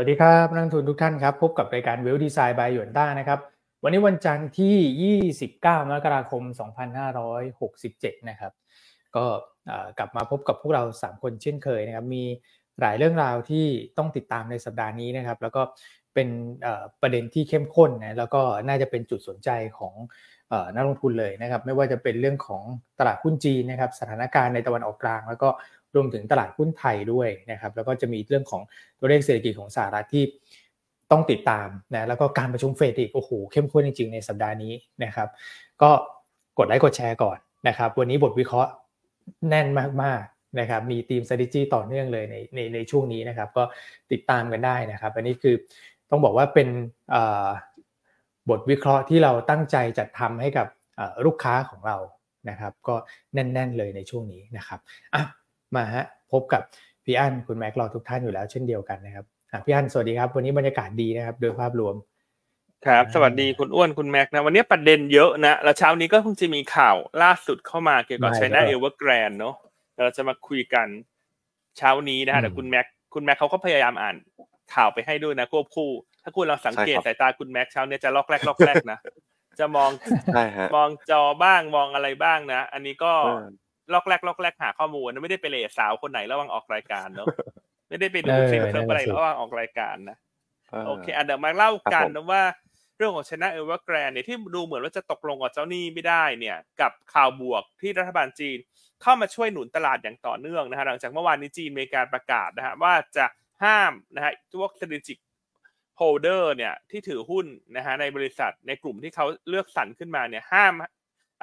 วัสดีครับนักทุนทุกท่านครับ พบกับรายการเวลดีไซน์บายหยวนต้านะครับ วันนี้วันจันทร์ที่ 29 มกราคม 2567 นะครับ ก็กลับมาพบกับพวกเรา 3 คนเช่นเคยนะครับ มีหลายเรื่องราวที่ต้องติดตามในสัปดาห์นี้นะครับ แล้วก็เป็นประเด็นที่เข้มข้นนะแล้วก็น่าจะเป็นจุดสนใจของนักลงทุนเลยนะครับ ไม่ว่าจะเป็นเรื่องของตลาดหุ้นจีนนะครับ สถานการณ์ในตะวันออกกลาง แล้วก็ รวมถึงตลาดหุ้นไทยด้วยนะครับแล้วก็จะมีเรื่องของตัวเลขเศรษฐกิจของสหรัฐที่ต้องติดตามนะแล้วก็การประชุมเฟดอีกโอ้โหเข้มข้นจริงๆในสัปดาห์นี้นะครับก็กดไลค์กดแชร์ก่อนนะครับวันนี้บทวิเคราะห์แน่นมากๆนะครับมีทีม strategy ต่อเนื่องเลยในในในช่วงนี้นะครับก็ติดตามกันได้นะครับ อันนี้คือต้องบอกว่าเป็นบทวิเคราะห์ที่เราตั้งใจจัดทำให้กับลูกค้าของเรานะครับ ก็แน่น ๆ เลยในช่วงนี้นะครับอะ มาฮะพบกับพี่อั้นคุณแม็กรอทุกท่านอยู่แล้วเช่นเดียวกันนะครับพี่อั้นสวัสดีครับ วันนี้บรรยากาศดีนะครับ โดยภาพรวม ครับ สวัสดีคุณอ้วนคุณแม็กนะ วันนี้ประเด็นเยอะนะ แล้วเช้านี้ก็เพิ่งจะมีข่าวล่าสุดเข้ามาเกี่ยวกับไชน่าเอเวอร์แกรนด์เนาะเราจะมาคุยกันเช้านี้นะฮะแต่คุณแม็กคุณแม็กเขาก็พยายามอ่านข่าวไปให้ด้วยนะควบคู่ ถ้าคุณเราสังเกตสายตาคุณแม็กเช้านี้จะลอกแลกลอกแลกนะจะมองมองจอบ้างมองอะไรบ้างนะ อันนี้ก็ ลอกแลกลอกแลกหาข้อมูลไม่ได้ไปเหล่สาวคนไหนระหว่างออกรายการเนาะไม่ได้ไปดูคลิปเพิ่มอะไรระหว่างออกรายการนะโอเคอันเดี๋ยวมาเล่ากันนะว่าเรื่องของไชน่าเอเวอร์แกรนด์เนี่ยที่ดูเหมือนว่าจะตกลงกับเจ้าหนี้ไม่ได้เนี่ยกับข่าวบวกที่รัฐบาลจีนเข้ามาช่วยหนุนตลาดอย่างต่อเนื่องนะฮะหลังจากเมื่อวานนี้จีนมีการประกาศนะฮะว่าจะห้ามนะฮะพวก strategic holder เนี่ยที่ถือหุ้นนะฮะในบริษัทในกลุ่มที่เขาเลือกสรรขึ้นมาเนี่ยห้าม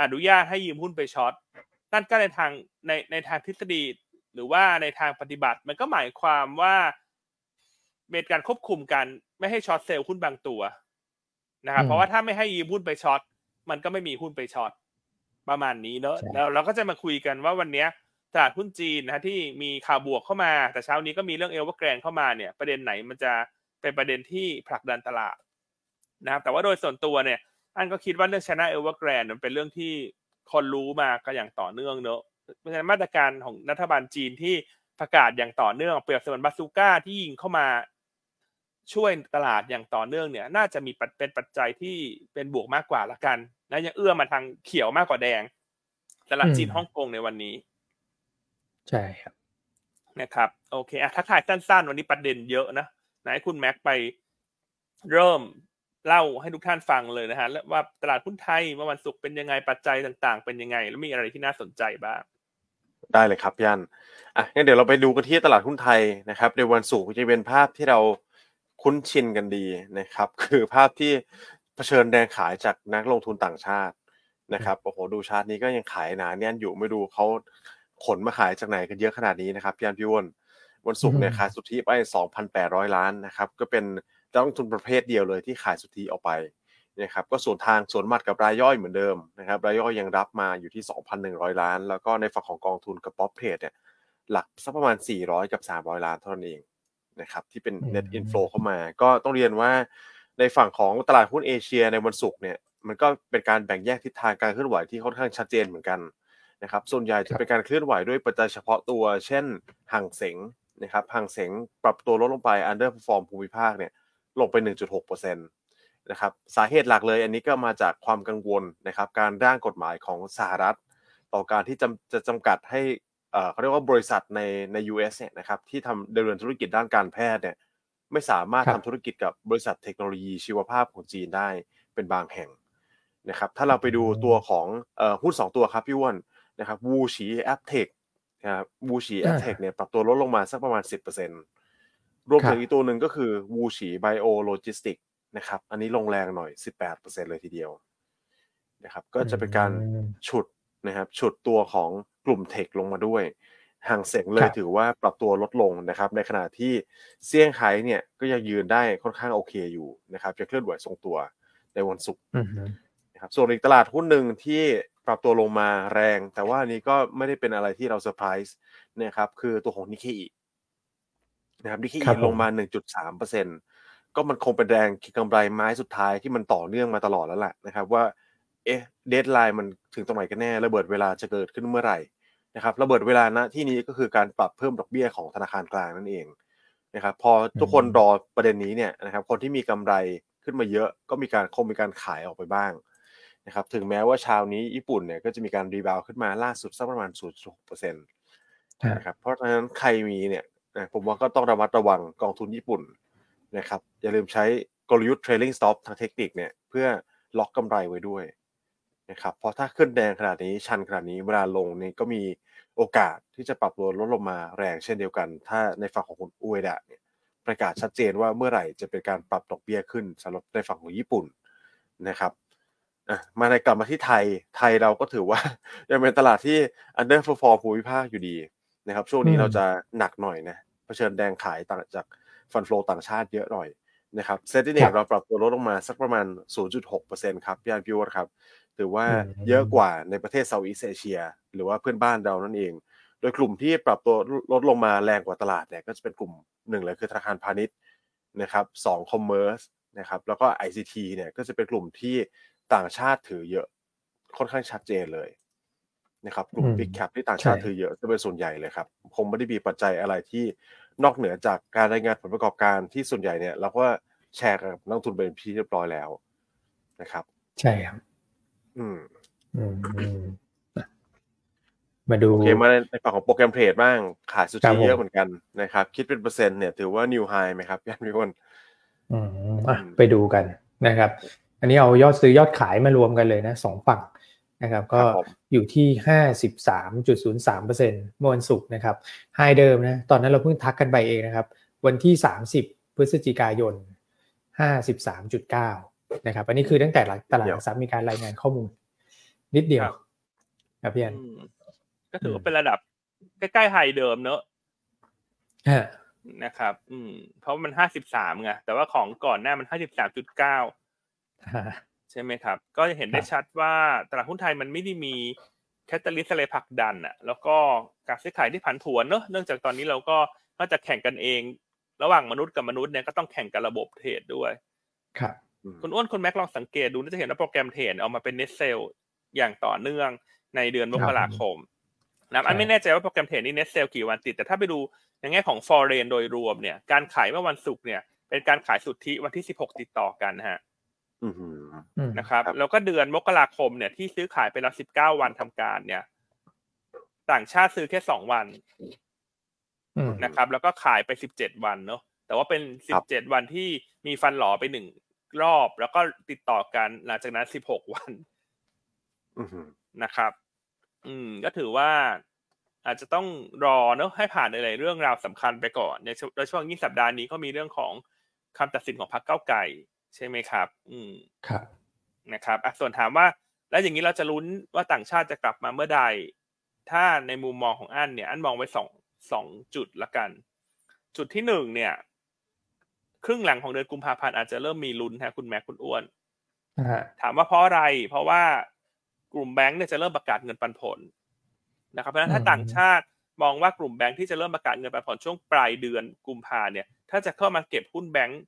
อนุญาตให้ยืมหุ้นไป short นั่นก็ในทางในในทางทฤษฎี หรือว่าในทางปฏิบัติ มันก็หมายความว่าเป็นการควบคุมกันไม่ให้ short sell หุ้นบางตัวนะครับเพราะว่าถ้าไม่ให้ยืมหุ้นไป short มันก็ไม่มีหุ้นไป short ประมาณนี้เนอะแล้วเราก็จะมาคุยกันว่าวันนี้ตลาดหุ้นจีนนะที่มีข่าวบวกเข้ามา แต่เช้านี้ก็มีเรื่องเอเวอร์แกรนด์เข้ามาเนี่ย ประเด็นไหนมันจะเป็นประเด็นที่ผลักดันตลาดนะครับแต่ว่าโดยส่วนตัวเนี่ยอันก็คิดว่าเรื่องชนะเอลวอร์แกรนมันเป็นเรื่องที่ คนรู้มาก็อย่างต่อเนื่องเนอะเพราะฉะนั้นมาตรการของรัฐบาลจีนที่ประกาศอย่างต่อเนื่องเปรียบเสมือนบาซูก้าที่ยิงเข้ามาช่วยตลาดอย่างต่อเนื่องเนี่ย น่าจะมีเป็นปัจจัยที่เป็นบวกมากกว่าละกันนะยังเอื้อมาทางเขียวมากกว่าแดงตลาดจีนฮ่องกงในวันนี้ ใช่ครับนะครับ โอเคอะทักทายสั้นๆ วันนี้ประเด็นเยอะนะไหนคุณแม็กไปเริ่ม เล่าให้ทุกท่านฟังเลยนะฮะว่าตลาดหุ้นไทยเมื่อวันศุกร์เป็นยังไงปัจจัยต่าง ๆ เป็นยังไง แล้วมีอะไรที่น่าสนใจบ้างได้เลยครับยันอะงั้นเดี๋ยวเราไปดูกันที่ตลาดหุ้นไทยนะครับในวันศุกร์จะเป็นภาพที่เราคุ้นชินกันดีนะครับ คือภาพที่เผชิญแรงขายจากนักลงทุนต่างชาตินะครับโอ้โหดูชาร์ตนี้ก็ยังขายหนาแน่นอยู่ไม่ดูเขาขนมาขายจากไหนกันเยอะขนาดนี้นะครับพี่อันพี่วอนวันศุกร์เนี่ยขายสุทธิไป 2,800 ล้านนะครับก็เป็น นักลงทุนประเภทเดียวเลยที่ขายสุทธิออกไปนะครับก็ส่วนทางส่วนมัดกับรายย่อยเหมือนเดิมนะครับรายย่อยยังรับมาอยู่ที่ 2,100 ล้าน แล้วก็ในฝั่งของกองทุนกับป๊อปเพจเนี่ยหลักสักประมาณ 400 กับ 300 ล้านเท่านั้นเองนะครับที่เป็น net inflow เข้ามา ก็ต้องเรียนว่าในฝั่งของตลาดหุ้นเอเชียในวันศุกร์เนี่ยมันก็เป็นการแบ่งแยกทิศทางการเคลื่อนไหวที่ค่อนข้างชัดเจนเหมือนกันนะครับส่วนใหญ่จะเป็นการเคลื่อนไหวด้วยปัจจัยเฉพาะตัว เช่นห่างเสงนะครับห่างเสงปรับตัวลดลงไป underperform ภูมิภาคเนี่ย ลงไป 1.6%นะครับสาเหตุหลักเลยอันนี้ก็มาจากความกังวลนะครับการร่างกฎหมายของสหรัฐ ต่อการที่จะจะจำกัดให้เขาเรียกว่าบริษัทในใน US เนี่ยนะครับที่ทำดำเนินธุรกิจด้านการแพทย์เนี่ยไม่สามารถทำธุรกิจกับบริษัทเทคโนโลยีชีวภาพของจีนได้เป็นบางแห่งนะครับถ้าเราไปดูตัวของหุ้น2ตัวครับพี่อ้วนนะครับ WuXi AppTec นะครับ WuXi AppTec เนี่ยปรับตัวลดลงมาสักประมาณ 10% รวมถึงอีกตัวหนึ่งก็คือ WuXi Biologics นะครับ อันนี้ลงแรงหน่อย 18%เลยทีเดียวนะครับก็จะเป็นการฉุดนะครับฉุดตัวของกลุ่ม tech ลงมาด้วยฮั่งเส็งเลยถือว่าปรับตัวลดลงนะครับ ในขณะที่เซี่ยงไฮ้เนี่ยก็ยังยืนได้ค่อนข้างโอเคอยู่นะครับจะเคลื่อนไหวทรงตัวในวันศุกร์นะครับส่วนอีกตลาดหุ้นหนึ่งที่ปรับตัวลงมาแรง แต่ว่านี้ก็ไม่ได้เป็นอะไรที่เราเซอร์ไพรส์นะครับคือตัวของนิกเคอิ นะครับนิกเคอิลงมา 1.3%ก็มันคงเป็นแรงกำไรไม้สุดท้ายที่มันต่อเนื่องมาตลอดแล้วแหละนะครับว่าเอ๊ะdeadline มันถึงตรงไหนกันแน่ ระเบิดเวลาจะเกิดขึ้นเมื่อไหร่นะครับระเบิดเวลาณที่นี้ก็คือการปรับเพิ่มดอกเบี้ยของธนาคารกลางนั่นเองนะครับพอทุกคนรอประเด็นนี้เนี่ยนะครับคนที่มีกำไรขึ้นมาเยอะก็มีการคงมีการขายออกไปบ้างนะครับถึงแม้ว่าเช้านี้ญี่ปุ่นเนี่ยก็จะมีการ rebound ขึ้นมาล่าสุดสักประมาณ 0.6%นะครับเพราะฉะนั้นใครมีเนี่ย ผมว่าก็ต้องระมัดระวังกองทุนญี่ปุ่นนะครับอย่าลืมใช้กลยุทธ์ trailing stop ทางเทคนิคเนี่ยเพื่อล็อกกำไรไว้ด้วยนะครับเพราะถ้าขึ้นแดงขนาดนี้ชันขนาดนี้เวลาลงนี่ก็มีโอกาสที่จะปรับตัวลดลงมาแรงเช่นเดียวกัน ถ้าในฝั่งของคุณอุเอดะเนี่ยประกาศชัดเจนว่าเมื่อไหร่จะเป็นการปรับดอกเบี้ยขึ้นสำหรับในฝั่งของญี่ปุ่นนะครับมาในกลับมาที่ไทยไทยเราก็ถือว่ายังเป็นตลาดที่ underperform ภูมิภาคอยู่ดี นะครับ ช่วงนี้เราจะหนักหน่อยนะเผชิญแรงขายต่างจาก Fund Flow ต่างชาติเยอะหน่อยนะครับเซ็ตเนี่ยเราปรับตัวลดลงมาสักประมาณ 0.6%ครับพี่อันพี่วครับถือว่าเยอะกว่าในประเทศ Southeast Asia หรือว่าเพื่อนบ้านเรานั่นเอง โดยกลุ่มที่ปรับตัวลดลงมาแรงกว่าตลาดเนี่ยก็จะเป็นกลุ่มหนึ่งเลยคือธนาคารพาณิชย์นะครับสอง Commerce นะครับแล้วก็ ICT เนี่ยก็จะเป็นกลุ่มที่ต่างชาติถือเยอะค่อนข้างชัดเจนเลย นะครับกลุ่ม Big Cap ที่ต่างชาติถือเยอะจะเป็นส่วนใหญ่เลยครับ คงไม่ได้มีปัจจัยอะไรที่นอกเหนือจากการรายงานผลประกอบการที่ส่วนใหญ่เนี่ยเราก็แชร์กับนักลงทุนเป็นที่เรียบร้อยแล้วนะครับ ใช่ครับ อืมอืมมาดูโอเคมาในฝั่งของ Program Trade บ้าง ขายสุทธิเยอะเหมือนกันนะครับ คิดเป็นเปอร์เซ็นต์เนี่ยถือว่า New High ไหมครับพี่พี่คนอืมอะไปดูกันนะครับ อันนี้เอายอดซื้อยอดขายมารวมกันเลยนะสองฝั่ง นะครับก็อยู่ที่ห้าสิบสามจุดศูนย์สามเปอร์เซ็นต์เมื่อวันศุกร์นะครับ High เดิมนะตอนนั้นเราเพิ่งทักกันไปเองนะครับ วันที่สามสิบพฤศจิกายนห้าสิบสามจุดเก้านะครับ อันนี้คือตั้งแต่ตลาดหลักทรัพย์มีการรายงานข้อมูล นิดเดียวครับพี่อันก็ถือว่าเป็นระดับใกล้ๆ High เดิมเนอะนะครับ อืม เพราะมันห้าสิบสามไงแต่ว่าของก่อนหน้ามันห้าสิบสามจุดเก้า ใช่ไหมครับ ก็จะเห็นได้ชัดว่าตลาดหุ้นไทยมันไม่ได้มี catalyst อะไรผลักดันอะแล้วก็การซื้อขายที่ผันผวนเนอะเนื่องจากตอนนี้เราก็นอกจากแข่งกันเอง ระหว่างมนุษย์กับมนุษย์เนี่ยก็ต้องแข่งกับระบบ trade ด้วย ครับคุณอ้วนคุณแม็กลองสังเกตดูน่าจะเห็นว่า Program Trade ออกมาเป็น net sell อย่างต่อเนื่องในเดือนมกราคมนะอันไม่แน่ใจว่า Program Trade นี่ net sell กี่วันติด แต่ถ้าไปดูในแง่ของฟอร์เรนโดยรวมเนี่ยการขายเมื่อวันศุกร์เนี่ยเป็นการขายสุทธิวันที่สิบหกติดต่อกันฮะ นะครับแล้วก็เดือนมกราคมเนี่ยที่ซื้อขายไปแล้วสิบเก้าวันทำการ เนี่ย ต่างชาติซื้อแค่สองวันนะครับ แล้วก็ขายไปสิบเจ็ดวันเนาะแต่ว่าเป็นสิบเจ็ดวันที่มีฟันหลอไปหนึ่งรอบ แล้วก็ติดต่อกันหลังจากนั้นสิบหกวันนะครับ อืม ก็ถือว่าอาจจะต้องรอเนอะให้ผ่านอะไรเรื่องราวสำคัญไปก่อนในช่วงนี้สัปดาห์นี้ก็มีเรื่องของคำตัดสินของพรรคเก้าไก่ ใช่ไหมครับ อืมครับนะครับอะส่วนถามว่า แล้วอย่างนี้เราจะลุ้นว่าต่างชาติจะกลับมาเมื่อใด ถ้าในมุมมองของอันเนี่ย อันมองไว้สองสองจุดละกัน จุดที่หนึ่งเนี่ย ครึ่งหลังของเดือนกุมภาพันธ์อาจจะเริ่มมีลุ้นฮะคุณแม็กคุณอ้วนถามว่าเพราะอะไร เพราะว่ากลุ่มแบงก์เนี่ยจะเริ่มประกาศเงินปันผลนะครับ เพราะฉะนั้นถ้าต่างชาติมองว่ากลุ่มแบงก์ที่จะเริ่มประกาศเงินปันผลช่วงปลายเดือนกุมภาเนี่ย ถ้าจะเข้ามาเก็บหุ้นแบงก์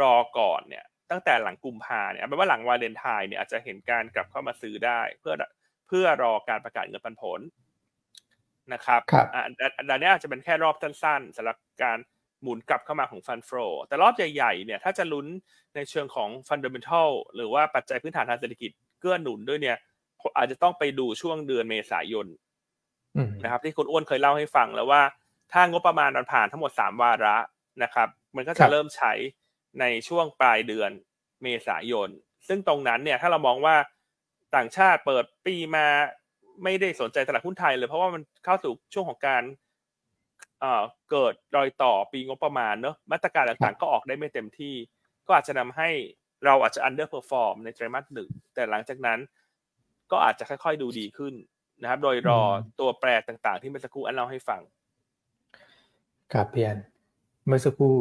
รอก่อนเนี่ย ตั้งแต่หลังกุมภาเนี่ยแปลว่าหลังวาเลนไทน์เนี่ยอาจจะเห็นการกลับเข้ามาซื้อได้ เพื่อเพื่อรอการประกาศเงินปันผลนะครับอ่าอันนี้อาจจะเป็นแค่รอบสั้นๆสำหรับการหมุนกลับเข้ามาของฟันโฟแต่รอบใหญ่ๆเนี่ยถ้าจะลุ้นในเชิงของฟันเดเมนทัลหรือว่าปัจจัยพื้นฐานทางเศรษฐกิจเกื้อหนุนด้วยเนี่ยอาจจะต้องไปดูช่วงเดือนเมษายนนะครับ ที่คุณอ้วนเคยเล่าให้ฟังแล้วว่า ถ้างบประมาณมันผ่านทั้งหมดสามวาระนะครับ มันก็จะเริ่มใช้ ในช่วงปลายเดือนเมษายน ซึ่งตรงนั้นเนี่ยถ้าเรามองว่าต่างชาติเปิดปีมาไม่ได้สนใจตลาดหุ้นไทยเลยเพราะว่ามันเข้าสู่ช่วงของการเกิดรอยต่อปีงบประมาณเนอะมาตรการต่างๆก็ออกได้ไม่เต็มที่ ก็อาจจะนำให้เราอาจจะ underperform ในไตรมาสหนึ่งแต่หลังจากนั้นก็อาจจะค่อยๆดูดีขึ้นนะครับ โดยรอตัวแปรต่างๆ ที่เมื่อสักครู่อันเล่าให้ฟัง ครับพี่อันเมื่อสักครู่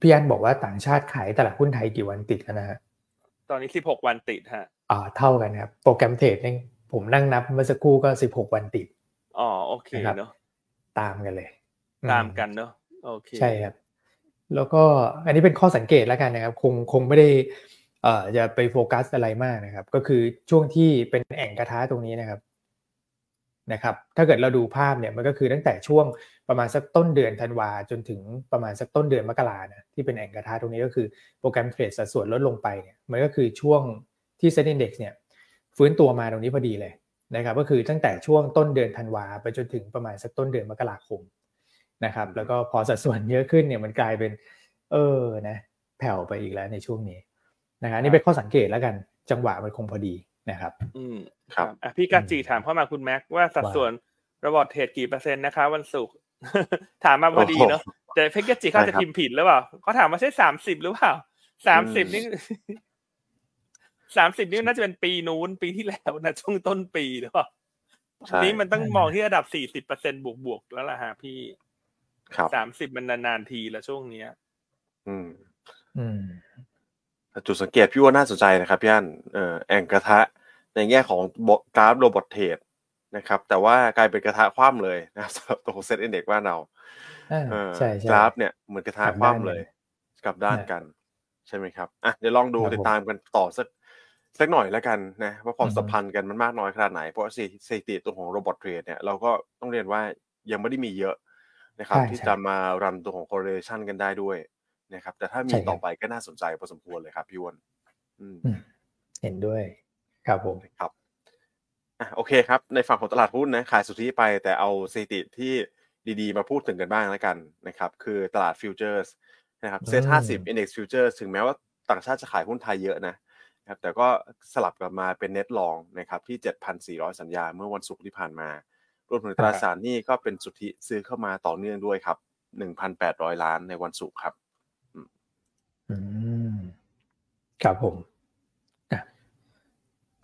พี่อันบอกว่าต่างชาติขายตลาดหุ้นไทยกี่วันติดนะฮะตอนนี้สิบหกวันติดฮะอ่าเท่ากันครับโปรแกรมเทรดเนี่ยผมนั่งนับเมื่อสักครู่ก็สิบหกวันติดอ๋อโอเคเนาะตามกันเลย ตามกันเนาะโอเคใช่ครับ แล้วก็อันนี้เป็นข้อสังเกตแล้วกันนะครับ คงคงไม่ได้เอ่อจะไปโฟกัสอะไรมากนะครับ ก็คือช่วงที่เป็นแอ่งกระทะตรงนี้นะครับ นะครับถ้าเกิดเราดูภาพเนี่ยมันก็คือตั้งแต่ช่วงประมาณสักต้นเดือนธันวาจนถึงประมาณสักต้นเดือนมกรานะที่เป็นแองกระทาตรงนี้ก็คือโปรแกรมเทรดสัดส่วนลดลงไปเนี่ยมันก็คือช่วงที่เซ็นดี x เนี่ยฟื้นตัวมาตรงนี้พอดีเลยนะครับก็คือตั้งแต่ช่วงต้นเดือนธันวาไปจนถึงประมาณสักต้นเดือนมกราคมนะครับแล้วก็พอสัดส่วนเยอะขึ้นเนี่ยมันกลายเป็น เออนะแผ่วไปอีกแล้วในช่วงนี้นะครับนี่เป็นข้อสังเกตแล้วกันจังหวะมันคงพอดี นะครับ อืมครับอะพี่กาจีถามเข้ามาคุณแม็กว่าสัดส่วนระบบเทรดกี่เปอร์เซ็นต์นะคะวันศุกร์ถามมาพอดีเนาะแต่พี่กาจีเขาจะพิมพ์ผิดหรือเปล่าเขาถามว่าใช่สามสิบหรือเปล่าสามสิบนี่สามสิบนี่น่าจะเป็นปีนู้นปีที่แล้วนะช่วงต้นปีหรือเปล่าใช่นี้มันต้องมองที่ระดับสี่สิบเปอร์เซ็นต์บวกบวกๆแล้วล่ะฮะพี่ครับสามสิบมันนานๆทีละช่วงเนี้ย อืม อืมจุดสังเกตพี่ว่าน่าสนใจนะครับพี่อันเอ่อแอ่งกระทะ ในแง่ของกราฟ Robot Trade นะครับ แต่ว่ากลายเป็นกระทะคว่ำเลยนะครับสำหรับตัว SET Index บ้านเราอ่าเออใช่ใช่กราฟเนี่ยเหมือนกระทะกลับคด้านว่ำเลยหนึ่งกลับด้านอ่ากัน ใช่ไหมครับอะเดี๋ยวลองดูครับผมติดตามกันต่อสักสักหน่อยแล้วกันนะว่าความอือฮึสัมพันธ์กันมันมากน้อยขนาดไหน เพราะสถิสถิติตัวของโรบอทเทรดเนี่ยเราก็ต้องเรียนว่ายังไม่ได้มีเยอะนะครับใช่ที่ใช่จะมารันตัวของ correlation กันได้ด้วยนะครับ แต่ถ้ามีใช่ครับต่อไปก็น่าสนใจพอสมควรเลยครับพี่อ้วนอืมอืมเห็นด้วย ครับผมครับอะโอเคครับ ในฝั่งของตลาดหุ้นนะขายสุทธิไปแต่เอาสถิติที่ดีๆ มาพูดถึงกันบ้างแล้วกันนะครับ คือตลาด Futures นะครับเซ็ตอืมห้าสิบ Index Futures ถึงแม้ว่าต่างชาติจะขายหุ้นไทยเยอะนะนะครับแต่ก็สลับกลับมาเป็น net long นะครับที่ 7,400 สัญญาเมื่อวันศุกร์ที่ผ่านมารวมถึงตราสารหนี้ก็เป็นสุทธิซื้อเข้ามาต่อเนื่องด้วยครับ 1,800 ล้านในวันศุกร์ครับ อืม ครับผมอะ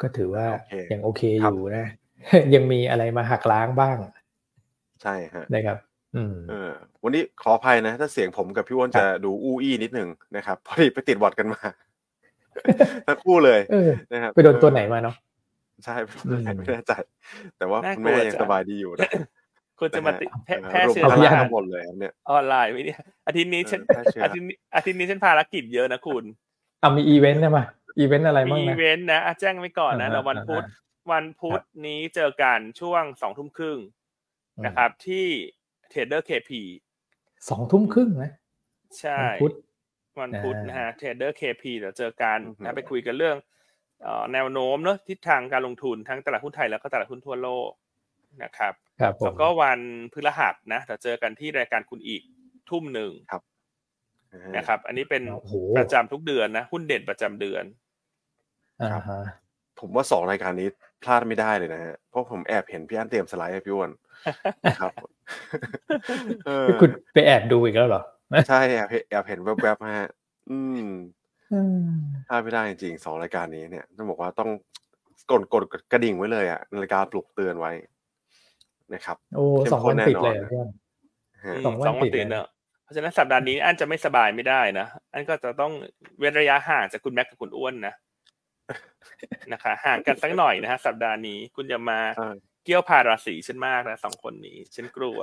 ก็ถือว่าโอเคยังโอเคคอรับยู่นะ ยังมีอะไรมาหักล้างบ้าง ใช่ฮะนะครับ อืมเออวันนี้ขออภัยนะ ถ้าเสียงผมกับพี่อ้วนครับจะดูอู้อี้นิดหนึ่งนะครับพอดีไปติดหวัดกันมาทั้งคู่เลยเออนะครับไปโดนตัวเออไหนมาเนาะใช่ไปโดนตัวไหนไม่แน่ใจ แต่ว่าน่าคุณกลัวแม่ยังจังสบายดีอยู่นะคุณจะมาติดแพร่นะฮะแพร่รวมเชื้อพลังเอาพี่ทั้อะงหมดเลยครับเนี่ยออนไลน์ไหมเนี่ยอาทิตย์นี้ฉันเออแพร่เชื้ออาทิตย์นี้อาทิตย์นี้ฉันภารกิจเยอะนะคุณเอามีอีเวนต์ใช่ไหม อีเวนต์อะไรมีบ้างอีนะเวนต์นะอะแจ้งไว้ก่อนนะอ่าฮะเดี๋ยววันพุธอ่าฮวันพุธนี้เจอกันช่วงสองทุ่มครึ่งนะครับ ที่ Trader KPสองทุ่มครึ่งนะใช่วันพุธวันพุธอ่านนะฮะ Trader KP เดี๋ยวเจอกันอือฮึนะไปคุยกันเรื่องเอ่อแนวโน้มเนอะทิศทางการลงทุนทั้งตลาดหุ้นไทยแล้วก็ตลาดหุ้นทั่วโลกนะครับครับผมแล้วก็วันพฤหัสนะเราเจอกันที่รายการคุณอีกทุ่มหนึ่งนะครับ อันนี้เป็นโอ้โหประจำทุกเดือนนะหุ้นเด่นประจำเดือน อ่าฮะผมว่าสองรายการนี้พลาดไม่ได้เลยนะฮะเพราะผมแอบเห็นพี่อันเตรียมสไลด์ให้พี่อ้วนครับเออคุณไปแอบดูอีกแล้วเหรอใช่แอบเห็นแอบเห็นแวบๆฮะอืมอืมพลาดไม่ได้จริงๆสองรายการนี้เนี่ยต้องบอกว่าต้องกดกดกระดิ่งไว้เลยอะนาฬิกาปลุกเตือนไว้นะครับ โอ้เข้มสองข้วันนแน่ติดนอนเลยเหรอเพื่อนฮะสองวันสองวันติติดดเลยเนอะเพราะฉะนั้นสัปดาห์นี้อันจะไม่สบายไม่ได้นะ อันก็จะต้องเว้นระยะห่างจากคุณแม็กกับคุณอ้วนนะ นะคะ ห่างกันสักหน่อยนะฮะสัปดาห์นี้คุณอย่ามาใช่เกี่ยวพาราศีฉันมากนะสองคนนี้ฉันกลัว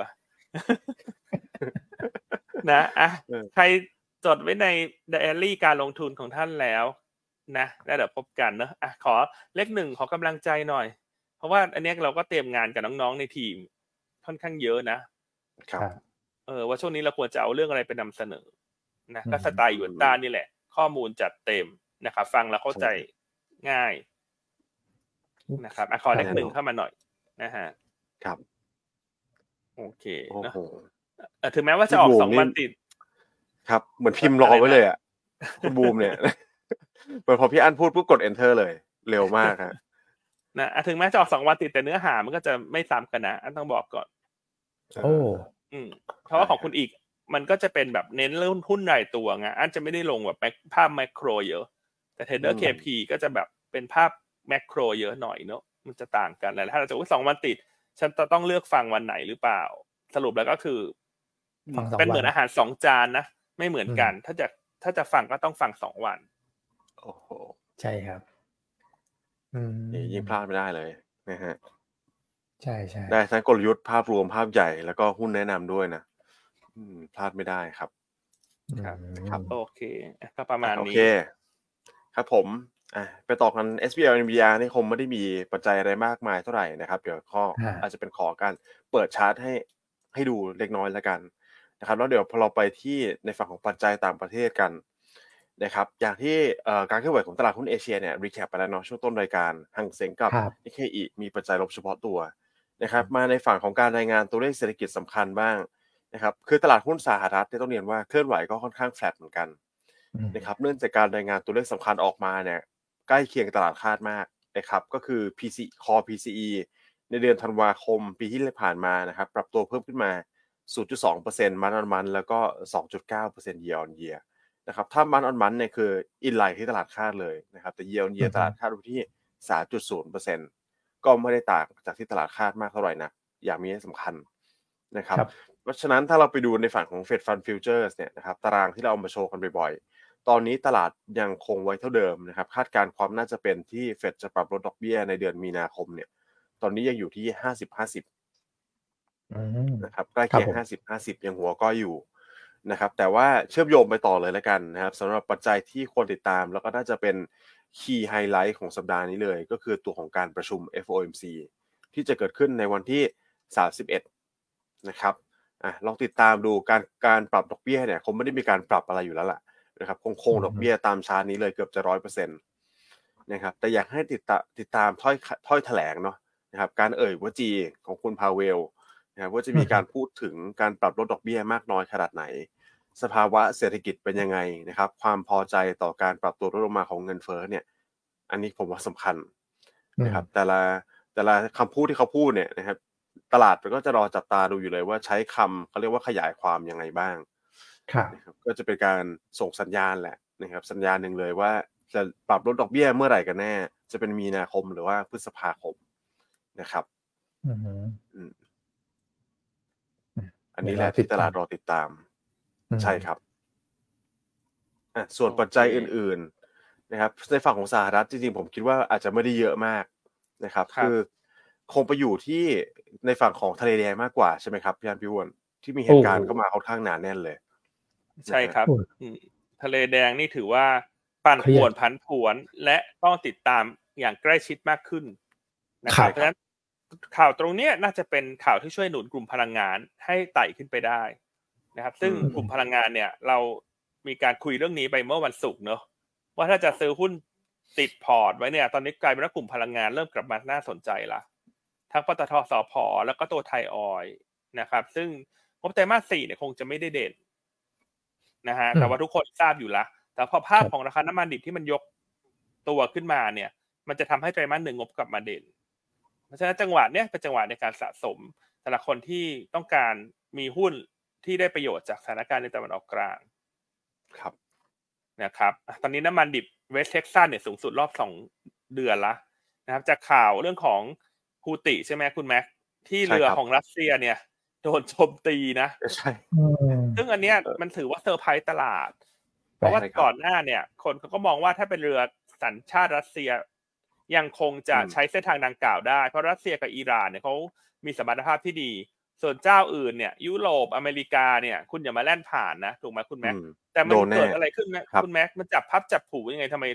นะอะเออใครจดไว้ในไดอารี่การลงทุนของท่านแล้วนะแล้วเดี๋ยวพบกันเนอะอะขอเลขหนึ่งขอกำลังใจหน่อย เพราะว่าอันเนี้ยเราก็เตรียมงานกับน้องๆในทีมค่อนข้างเยอะนะครับครับเออว่าช่วงนี้เราควรจะเอาเรื่องอะไรไปนำเสนอนะอืมก็สไตล์หยวนต้านนี่แหละ ข้อมูลจัดเต็มนะครับ ฟังแล้วเข้าใจ ง่ายนะครับอะขอเลขหนึ่งเข้ามาหน่อยนะฮะครับ โอเคโอ้เนอะโหเออถึงแม้ว่าจะออกพี่บูมสองนี่วันติด ครับ เหมือนพิมพ์รอไว้เลยอะคุณบูมเนี่ยเหมือนพอพี่อันพูดปุ๊บกด enter เลย เร็วมากฮะนะอะถึงแม้จะออกสองวันติดแต่เนื้อหามันก็จะไม่ซ้ำกันนะอันต้องบอกก่อน โอ้อืมเพราะว่าของคุณอีก มันก็จะเป็นแบบเน้นเรื่องหุ้นรายตัวไงอันจะไม่ได้ลงแบบแมคภาพแมคโครเยอะ แต่เทรดเดอร์เคพีก็จะแบบเป็นภาพแมคโครเยอะหน่อยเนอะมันจะต่างกันแล้วถ้าเราจะว่าสองวันติด ฉันจะต้องเลือกฟังวันไหนหรือเปล่า สรุปแล้วก็คือฟังสองเป็นเหมือนวันอาหารสองจานนะ ไม่เหมือนกัน ถ้าจะถ้าจะฟังก็ต้องฟังสองวัน โอ้โห ใช่ครับ อืมนี่ยิ่งพลาดไม่ได้เลยนะฮะใช่ใช่ได้ทั้งกลยุทธ์ภาพรวมภาพใหญ่แล้วก็หุ้นแนะนำด้วยนะอืมพลาดไม่ได้ครับ ครับอืมครับโอเค ก็ประมาณโอนี้เค ครับผมอะไปต่อกัน SBL NVR นี่คงไม่ได้มีปัจจัยอะไรมากมายเท่าไหร่นะครับ เดี๋ยวข้ออ่าอาจจะเป็นขอการเปิดชาร์ตให้ให้ดูเล็กน้อยแล้วกันนะครับแล้วเดี๋ยวพอเราไปที่ในฝั่งของปัจจัยต่างประเทศกันนะครับอย่างที่เอ่อการเคลื่อนไหวของตลาดหุ้นเอเชียเนี่ย recap ไปแล้วเนาะช่วงต้นรายการหังเซ็งกับครับนิเคอีมีปัจจัยลบเฉพาะตัวนะครับมาในฝั่งของการรายงานตัวเลขเศรษฐกิจสำคัญบ้างนะครับคือตลาดหุ้นสหรัฐเนี่ยต้องเรียนว่าเคลื่อนไหวก็ค่อนข้างแฟลตเหมือนกันอืม นะครับเนื่องจากการรายงานตัวเลขสำคัญออกมาเนี่ยใกล้เคียงตลาดคาดมากนะครับก็คือ PC Core PCE ในเดือนธันวาคมปีที่ผ่านมานะครับปรับตัวเพิ่มขึ้นมา 0.2%มันออนมันแล้วก็ 2.9% year on year นะครับถ้ามันออนมันเนี่ยคืออินไลน์ที่ตลาดคาดเลยนะครับแต่ year on year ตลาดคาดอยู่ที่ 3.0%ก็ไม่ได้ต่างจากที่ตลาดคาดมากเท่าไหร่นะอย่างมีนัยสำคัญนะครับครับ เพราะฉะนั้นถ้าเราไปดูในฝั่งของ Fed Fund Futures เนี่ยนะครับตารางที่เราเอามาโชว์กันบ่อยๆ ตอนนี้ตลาดยังคงไว้เท่าเดิมนะครับ คาดการณ์ความน่าจะเป็นที่เฟดจะปรับลดดอกเบี้ยในเดือนมีนาคมเนี่ย ตอนนี้ยังอยู่ที่ห้าสิบห้าสิบอืมนะครับใกล้เคียงครับผมห้าสิบห้าสิบยังหัวก้อยอยู่นะครับ แต่ว่าเชื่อมโยงไปต่อเลยแล้วกันนะครับสำหรับปัจจัยที่ควรติดตาม แล้วก็น่าจะเป็น key highlight ของสัปดาห์นี้เลย ก็คือตัวของการประชุม FOMC ที่จะเกิดขึ้นในวันที่ 31 นะครับอะลองติดตามดูการการปรับดอกเบี้ยเนี่ยคงไม่ได้มีการปรับอะไรอยู่แล้วล่ะ นะครับคงคงดอกเบี้ยตามชาร์ตนี้เลยเกือบจะร้อยเปอร์เซ็นต์นะครับแต่อยากให้ติดตามติดตามถ้อยถ้อยแถลงเนาะนะครับการเอ่ยวจีของคุณพาเวลนะครับว่าจะมีการพูดถึงการปรับลดดอกเบี้ยมากน้อยขนาดไหน สภาวะเศรษฐกิจเป็นยังไงนะครับ ความพอใจต่อการปรับตัวลดลงมาของเงินเฟ้อเนี่ย อันนี้ผมว่าสำคัญนะครับ แต่ละแต่ละคำพูดที่เขาพูดเนี่ยนะครับ ตลาดมันก็จะรอจับตาดูอยู่เลยว่าใช้คำเขาเรียกว่าขยายความยังไงบ้างครับ นะครับก็จะเป็นการส่งสัญญาณแหละนะครับสัญญาณหนึ่งเลยว่าจะปรับลดดอกเบี้ยเมื่อไหร่กันแน่ จะเป็นมีนาคมหรือว่าพฤษภาคมนะครับอืมอืมอืมอันนี้แหละที่ตลาดรอติดตาม ใช่ครับอะส่วนปัจจัยอื่น ๆ นะครับในฝั่งของสหรัฐจริงๆผมคิดว่าอาจจะไม่ได้เยอะมากนะครับครับคือคงไปอยู่ที่ในฝั่งของทะเลแดงมากกว่าใช่ไหมครับพี่อันพี่อ้วนที่มีเหตุการณ์เข้ามาค่อนข้างหนาแน่นเลย ใช่ครับโอ้ยอืมทะเลแดงนี่ถือว่าปั่นเครียดป่วนผันผวนและต้องติดตามอย่างใกล้ชิดมากขึ้นนะคครัรับบเพราะฉะนั้นข่าวตรงเนี้ยน่าจะเป็นข่าวที่ช่วยหนุนกลุ่มพลังงานให้ไต่ขึ้นไปได้นะครับ ซึ่งอืมกลุ่มพลังงานเนี่ย เรามีการคุยเรื่องนี้ไปเมื่อวันศุกร์เนอะว่าถ้าจะซื้อหุ้นติดพอร์ตไว้เนี่ย ตอนนี้กลายเป็นว่ากลุ่มพลังงานเริ่มกลับมาน่าสนใจละทั้งปตทสพแล้วก็ตัวไทยออยล์นะครับ ซึ่งงบไตรมาสสี่เนี่ยคงจะไม่ได้เด่น นะฮะอืมแต่ว่าทุกคนทราบอยู่ละแต่พอภาพครับของราคาน้ำมันดิบที่มันยกตัวขึ้นมาเนี่ย มันจะทำให้ไตรมาสหนึ่งงบกลับมาเด่น เพราะฉะนั้นจังหวะเนี้ยเป็นจังหวะในการสะสมสำหรับคนที่ต้องการมีหุ้นที่ได้ประโยชน์จากสถานการณ์ในตะวันออกกลางครับนะครับอะตอนนี้น้ำมันดิบเวสเท็กซัสเนี่ยสูงสุดรอบสองเดือนละนะครับจากข่าวเรื่องของฮูติใช่ไหมคุณแม็กที่เรือใช่ครับของรัสเซียเนี่ยโดนโจมตีนะใช่อืม ซึ่งอันเนี้ยมันถือว่าเซอร์ไพรส์ตลาด เพราะว่าใช่ครับก่อนหน้าเนี่ย คนเขาก็มองว่าถ้าเป็นเรือสัญชาติรัสเซีย ยังคงจะอืมใช้เส้นทางดังกล่าวได้ เพราะรัสเซียกับอิหร่านเนี่ยเขามีสัมพันธภาพที่ดี ส่วนเจ้าอื่นเนี่ยยุโรปอเมริกาเนี่ย คุณอย่ามาแล่นผ่านนะถูกไหมคุณแม็กอืมแต่มันโดนแน่เกิดอะไรขึ้นนะครับคุณแม็กมันจับพลัดจับผลูยังไงทำไม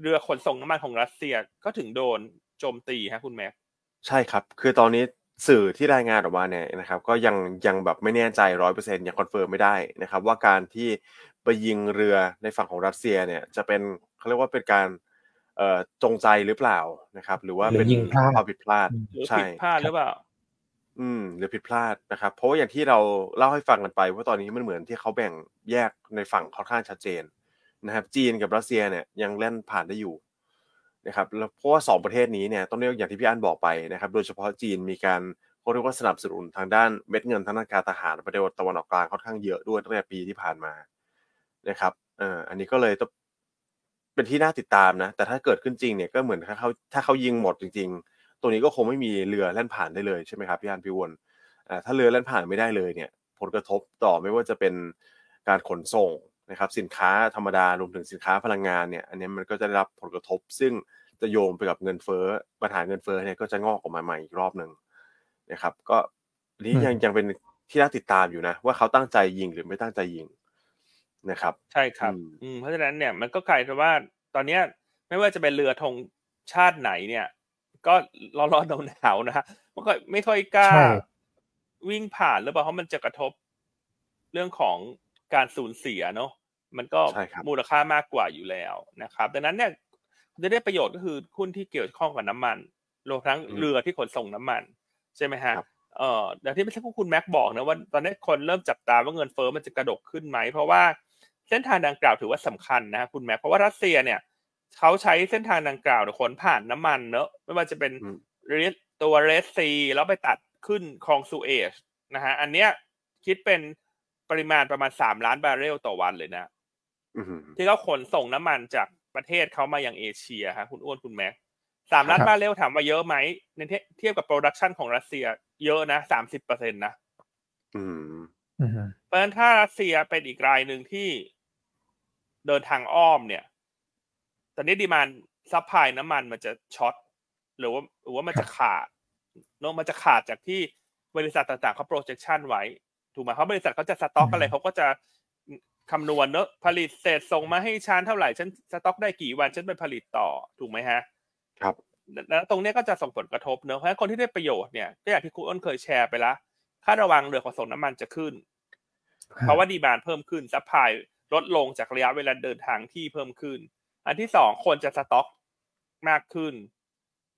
เรือขนส่งน้ำมันของรัสเซียก็ถึงโดนโจมตีฮะคุณแม็กใช่ครับ คือตอนนี้ สื่อที่รายงานออกมาเนี่ยนะครับก็ยังยังแบบไม่แน่ใจร้อยเปอร์เซ็นต์ยัง confirm ไม่ได้นะครับว่าการที่ไปยิงเรือในฝั่งของรัสเซียเนี่ยจะเป็นเขาเรียกว่าเป็นการเอ่อจงใจหรือเปล่านะครับ หรือว่าหรือเป็นยิงพลาดความผิดพลาดหรือใช่ผิดพลาดหรือเปล่า อืม หรือผิดพลาดนะครับ เพราะว่าอย่างที่เราเล่าให้ฟังกันไปว่าตอนนี้มันเหมือนที่เขาแบ่งแยกในฝั่งค่อนข้างชัดเจนนะครับ จีนกับรัสเซียเนี่ยยังเล่นผ่านได้อยู่ นะครับแล้วเพราะว่าสองประเทศนี้เนี่ยต้องเรียกอย่างที่พี่อันบอกไปนะครับ โดยเฉพาะจีนมีการเขาเรียกว่าสนับสนุนทางด้านเม็ดเงินทางด้านการทหารประเทศตะวันออกกลางค่อนข้างเยอะด้วยตั้งแต่ปีที่ผ่านมานะครับเอ่ออันนี้ก็เลยต้องเป็นที่น่าติดตามนะ แต่ถ้าเกิดขึ้นจริงเนี่ยก็เหมือนถ้าเขาถ้าเขายิงหมดจริง ๆ ตัวนี้ก็คงไม่มีเรือแล่นผ่านได้เลยใช่ไหมครับพี่อันพี่วนอ่าถ้าเรือแล่นผ่านไม่ได้เลยเนี่ย ผลกระทบต่อไม่ว่าจะเป็นการขนส่ง นะครับสินค้าธรรมดารวมถึงสินค้าพลังงานเนี่ยอันนี้มันก็จะได้รับผลกระทบ ซึ่งจะโยงไปกับเงินเฟ้อปัญหาเงินเฟ้อเนี่ยก็จะงอกออกมาใหม่อีกรอบหนึ่งนะครับ ก็อันนี้ยังยังเป็นที่น่าติดตามอยู่นะ ว่าเขาตั้งใจยิงหรือไม่ตั้งใจยิงนะครับ ใช่ครับอืมอืมเพราะฉะนั้นเนี่ยมันก็กลายเป็นว่าตอนเนี้ยไม่ว่าจะเป็นเรือธงชาติไหนเนี่ย ก็ร้อนๆหนาวๆนะฮะมันก็ไม่ค่อยกล้าใช่วิ่งผ่านหรือเปล่าเพราะมันจะกระทบเรื่องของการสูญเสียเนาะ มันก็ใช่ครับมูลค่ามากกว่าอยู่แล้วนะครับ ดังนั้นเนี่ยจะได้ประโยชน์ก็คือหุ้นที่เกี่ยวข้องกับน้ำมันรวมทั้งเรือที่ขนส่งน้ำมัน ใช่ไหมฮะครับเอ่ออย่างที่ไม่ใช่พวกคุณแม็กบอกนะว่าตอนนี้คนเริ่มจับตาว่าเงินเฟ้อมันจะกระดกขึ้นไหม เพราะว่าเส้นทางดังกล่าวถือว่าสำคัญนะคุณแม็กเพราะว่ารัสเซียเนี่ยเขาใช้เส้นทางดังกล่าวเนี่ยขนผ่านน้ำมันเนอะไม่ว่าจะเป็นอืมตัวเรสซีแล้วไปตัดขึ้นคลองซูเอชนะฮะอันเนี้ยคิดเป็นปริมาณประมาณสามล้านบาร์เรลต่อวันเลยนะอืม ที่เขาขนส่งน้ำมันจากประเทศเขามายังเอเชียฮะคุณอ้วนคุณแม็กสามล้านครับบาร์เรลถามว่าเยอะไหมในเทียเทียบกับ production ของรัสเซีย เยอะนะสามสิบเปอร์เซ็นต์นะอืมอืมเพราะฉะนั้นถ้ารัสเซียเป็นอีกรายหนึ่งที่เดินทางอ้อมเนี่ย ตอนนี้ demand supply น้ำมันมันจะ short หรือว่าหรือว่ามันจะขาดเนอะมันจะขาดจากที่บริษัทต่างๆเขา projection ไว้ ถูกไหมเพราะบริษัทเขาจะสต็อกอะไรเขาก็จะ คำนวณเนอะผลิตเสร็จส่งมาให้ฉันเท่าไหร่ฉันสต็อกได้กี่วันฉันไปผลิตต่อถูกไหมฮะ ครับแล้วตรงเนี้ยก็จะส่งผลกระทบเนอะเพราะฉะนั้นคนที่ได้ประโยชน์เนี่ยก็อย่างที่คุณอ้นเคยแชร์ไปละค่าระวางเรือขนส่งน้ำมันจะขึ้น เพราะว่า demand เพิ่มขึ้น supply ลดลงจากระยะเวลาเดินทางที่เพิ่มขึ้น อันที่สองคนจะสต็อกมากขึ้น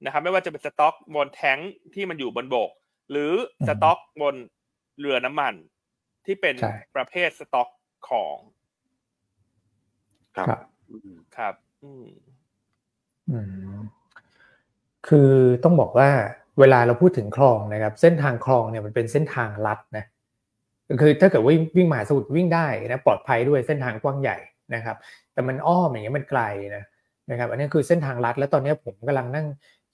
นะครับ ไม่ว่าจะเป็นสต็อกบนแท้งที่มันอยู่บนบก หรือสต็อกบนเรือน้ำมัน ที่เป็นใช่ประเภทสต็อก ของ ครับครับอืมครับ อืมอืมคือต้องบอกว่าเวลาเราพูดถึงคลองนะครับ เส้นทางคลองเนี่ยมันเป็นเส้นทางลัดนะคือถ้าเกิดวิ่งวิ่งมหาสมุทรวิ่งได้นะปลอดภัยด้วยเส้นทางกว้างใหญ่นะครับ แต่มันอ้อมอย่างเงี้ยมันไกลนะนะครับ อันนี้คือเส้นทางลัด แล้วตอนนี้ผมกำลังนั่ง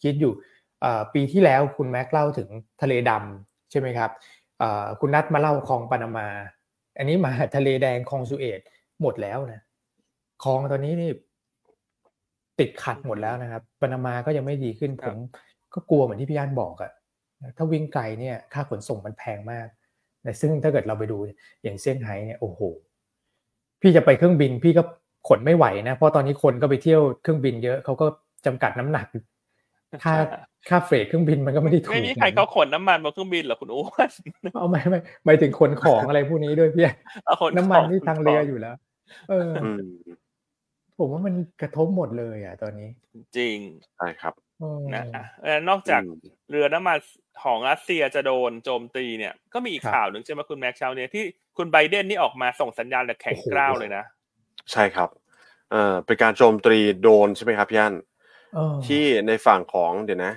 คิดอยู่เอ่อปีที่แล้วคุณแม็กเล่าถึงทะเลดำใช่ไหมครับเอ่อคุณนัทมาเล่าคลองปานามา อันนี้มาทะเลแดงคลองสุเอตหมดแล้วนะคลองตอนนี้นี่ติดขัดหมดแล้วนะครับปานามาก็ยังไม่ดีขึ้นคผรับมก็กลัวเหมือนที่พี่ยันบอกอะถ้าวิ่งไกลเนี่ยค่าขนส่งมันแพงมากแต่ซึ่งถ้าเกิดเราไปดูอย่างเซี่ยงไฮ้เนี่ยโอ้โหพี่จะไปเครื่องบินพี่ก็ขนไม่ไหวนะเพราะตอนนี้คนก็ไปเที่ยวเครื่องบินเยอะเขาก็จำกัดน้ำหนัก ค่า ค่าเฟรทเครื่องบินมันก็ไม่ได้ถูกไม่มีใครเขาขนน้ำมันบนเครื่องบินเหรอคุณอ้วนเอาไม่ไม่หมายถึงขนของอะไรพวกนี้ด้วยพี่เอาขน้ำมันขที่ทางเรืออยู่แล้ว เออออืมผมว่ามันกระทบหมดเลยอะ ตอนนี้ จริงใช่ครับเออนะอะเอ่อนอกจากอืมเรือน้ำมันของรัสเซียจะโดนโจมตีเนี่ย ก็มีอีกครับข่าวหนึ่งใช่ไหมคุณแม็กเช้าเนี่ยที่คุณไบเดนนี่ออกมาส่งสัญญาณแบบแข็งโอ้โหกร้าวเลยนะ ใช่ครับ เอ่อเป็นการโจมตีโดรนใช่ไหมครับพี่อันเออที่ในฝั่งของเดี๋ยวนะ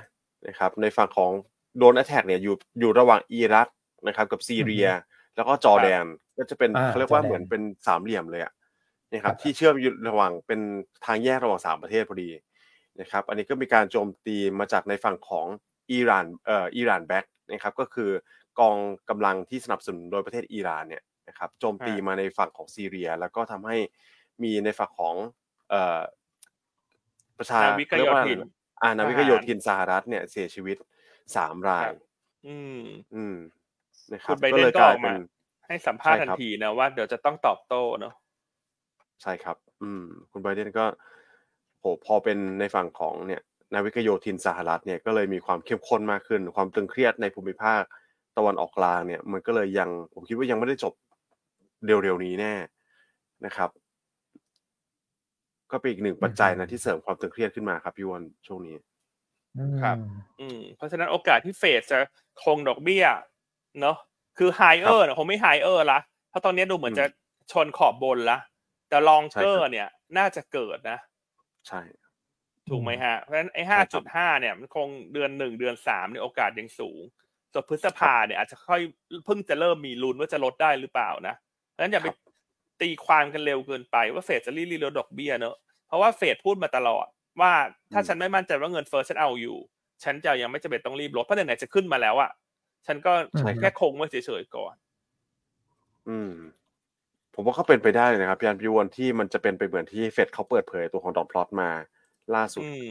นะครับในฝั่งของโดน a t แทกเนี่ยอยู่อยู่ระหว่างอิรักนะครับกับซีเรีย แล้วก็จอร์แดนก็จะเป็นอ่าเขาเรียกว่าจอร์แดนเหมือนเป็นสามเหลี่ยมเลยอะนะครัครับที่เชื่อมอยู่ระหว่างเป็นทางแยกระหว่างสามประเทศพอดีนะครับอันนี้ก็มีการโจมตีมาจากในฝั่งของอิหร่านเอ่ออิหร่าน backedนะครับก็คือกองกำลังที่สนับสนุนโดยประเทศอิหร่านเนี่ยนะครับโจมตีอ่ามมาในฝั่งของซีเรีย แล้วก็ทำให้มีในฝั่งของเอ่อประชานาวิกโยธิน อ่านาวิกโยทหารธินสหรัฐเนี่ยเสียชีวิตสามรายครับอืม อืมนะครัคุบณไบก็เดนเลยก็กลาอยอกเป็มานให้สัมภาษณ์ใช่ทันครับทีนะว่าเดี๋ยวจะต้องตอบโต้เนาะใช่ครับ อืม คุณไบเดนก็โหพอเป็นในฝั่งของเนี่ยนาวิกโยธินสหรัฐเนี่ยก็เลยมีความเข้มข้นมากขึ้น ความตึงเครียดในภูมิภาคตะวันออกกลางเนี่ย มันก็เลยยังผมคิดว่ายังไม่ได้จบเร็วๆนี้แน่นะครับ ก็เป็นอีกหนึ่งปัจจัยนะที่เสริมความตึงเครียดขึ้นมาครับพี่วอนช่วงนี้อืมครับ อืมเพราะฉะนั้นโอกาสที่เฟดจะคงดอกเบี้ย เนาะคือไฮเออร์คงไม่ไฮเออร์ละเพราะตอนนี้ดูเหมือนอืมจะชนขอบบนละแต่ลองใช่เกอครัร์บเนี่ย น่าจะเกิดนะ ใช่ ถูกไหมฮะ เพราะฉะนั้นไอ้ใช่ห้าครัจุบดห้าเนี่ย มันคงเดือนหนึ่งเดือนสามเนี่ยโอกาสยังสูงส่วนพฤษภาเนี่ยอาจจะค่อยเพิ่งจะเริ่มมีลุ้นว่าจะลดได้หรือเปล่านะเพราะฉะนั้นอย่าไปครับ ตีความกันเร็วเกินไปว่าเฟดจะรีบๆลดดอกเบี้ยเนอะเพราะว่าเฟดพูดมาตลอดว่าถ้าฉันไม่มั่นใจว่าเงินเฟ้อฉันเอาอยู่ ฉันจะยังไม่จำเป็นต้องรีบลดเพราะไหนๆจะขึ้นมาแล้วอะฉันก็ใช่ครับแค่คงไว้เฉยๆก่อน อืม ผมว่าเขาเป็นไปได้เลยนะครับพี่อันพี่วอนที่มันจะเป็นไปเหมือนที่เฟดเขาเปิดเผยตัวของ dot plot มาล่าสุดอืม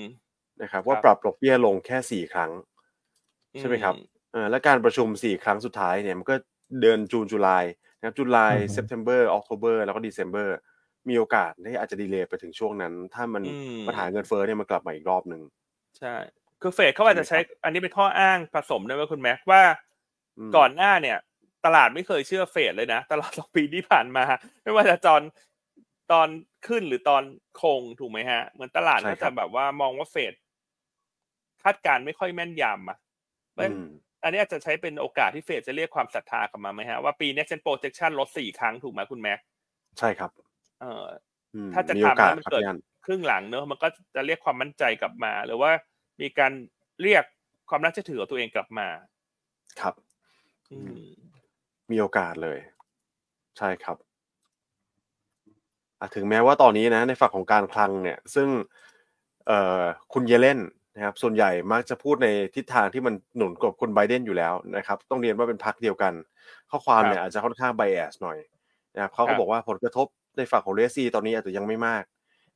นะครับว่าครับปรับดอกเบี้ยลงแค่สี่ครั้ง ใช่ไหมครับอืเออและการประชุมสี่ครั้งสุดท้ายเนี่ยมันก็เดือน June July นะครับจุลายอือฮึเซปเทมเบอร์ออกโทเบอร์แล้วก็ December มีโอกาสที่อาจจะ delay ไปถึงช่วงนั้น ถ้ามันอืมปัญหาเงินเฟ้อเนี่ยมันกลับมาอีกรอบหนึ่งใช่คือเฟดเขาอาจจะใช้ อันนี้เป็นข้ออ้างผสมด้วยว่าคุณแม็กว่าอืมก่อนหน้าเนี่ย ตลาดไม่เคยเชื่อเฟดเลยนะ ตลอดสองปีที่ผ่านมา ไม่ว่าจะตอนตอนขึ้นหรือตอนคงถูกไหมฮะ เหมือนตลาดก็จะแบบว่ามองว่าเฟดคาดการณ์ไม่ค่อยแม่นยำอะ เพราะฉะนั้นอืมอันนี้อาจจะใช้เป็นโอกาสที่เฟดจะเรียกความศรัทธากลับมาไหมฮะว่าปีนี้เซ็น projection ลดสี่ครั้งถูกไหมคุณแม็กใช่ครับ เอออืมถ้าจะมีทำโอกาสแล้วมันครับเกิดพี่อันครึ่งหลังเนอะมันก็จะเรียกความมั่นใจกลับมา หรือว่ามีการเรียกความน่าเชื่อถือของตัวเองกลับมา ครับอืมมีโอกาสเลย ใช่ครับอะถึงแม้ว่าตอนนี้นะ ในฝั่งของการคลังเนี่ย ซึ่ง เอ่อคุณเยเลน นะครับส่วนใหญ่มักจะพูดในทิศทางที่มันหนุนกับคุณไบเดนอยู่แล้วนะครับต้องเรียนว่าเป็นพรรคเดียวกัน ข้อความเนี่ยอาจจะค่อนข้างไบแอสหน่อยนะครับเขาก็บอกว่าผลกระทบในฝั่งของเรซีตอนนี้อาจจะยังไม่มาก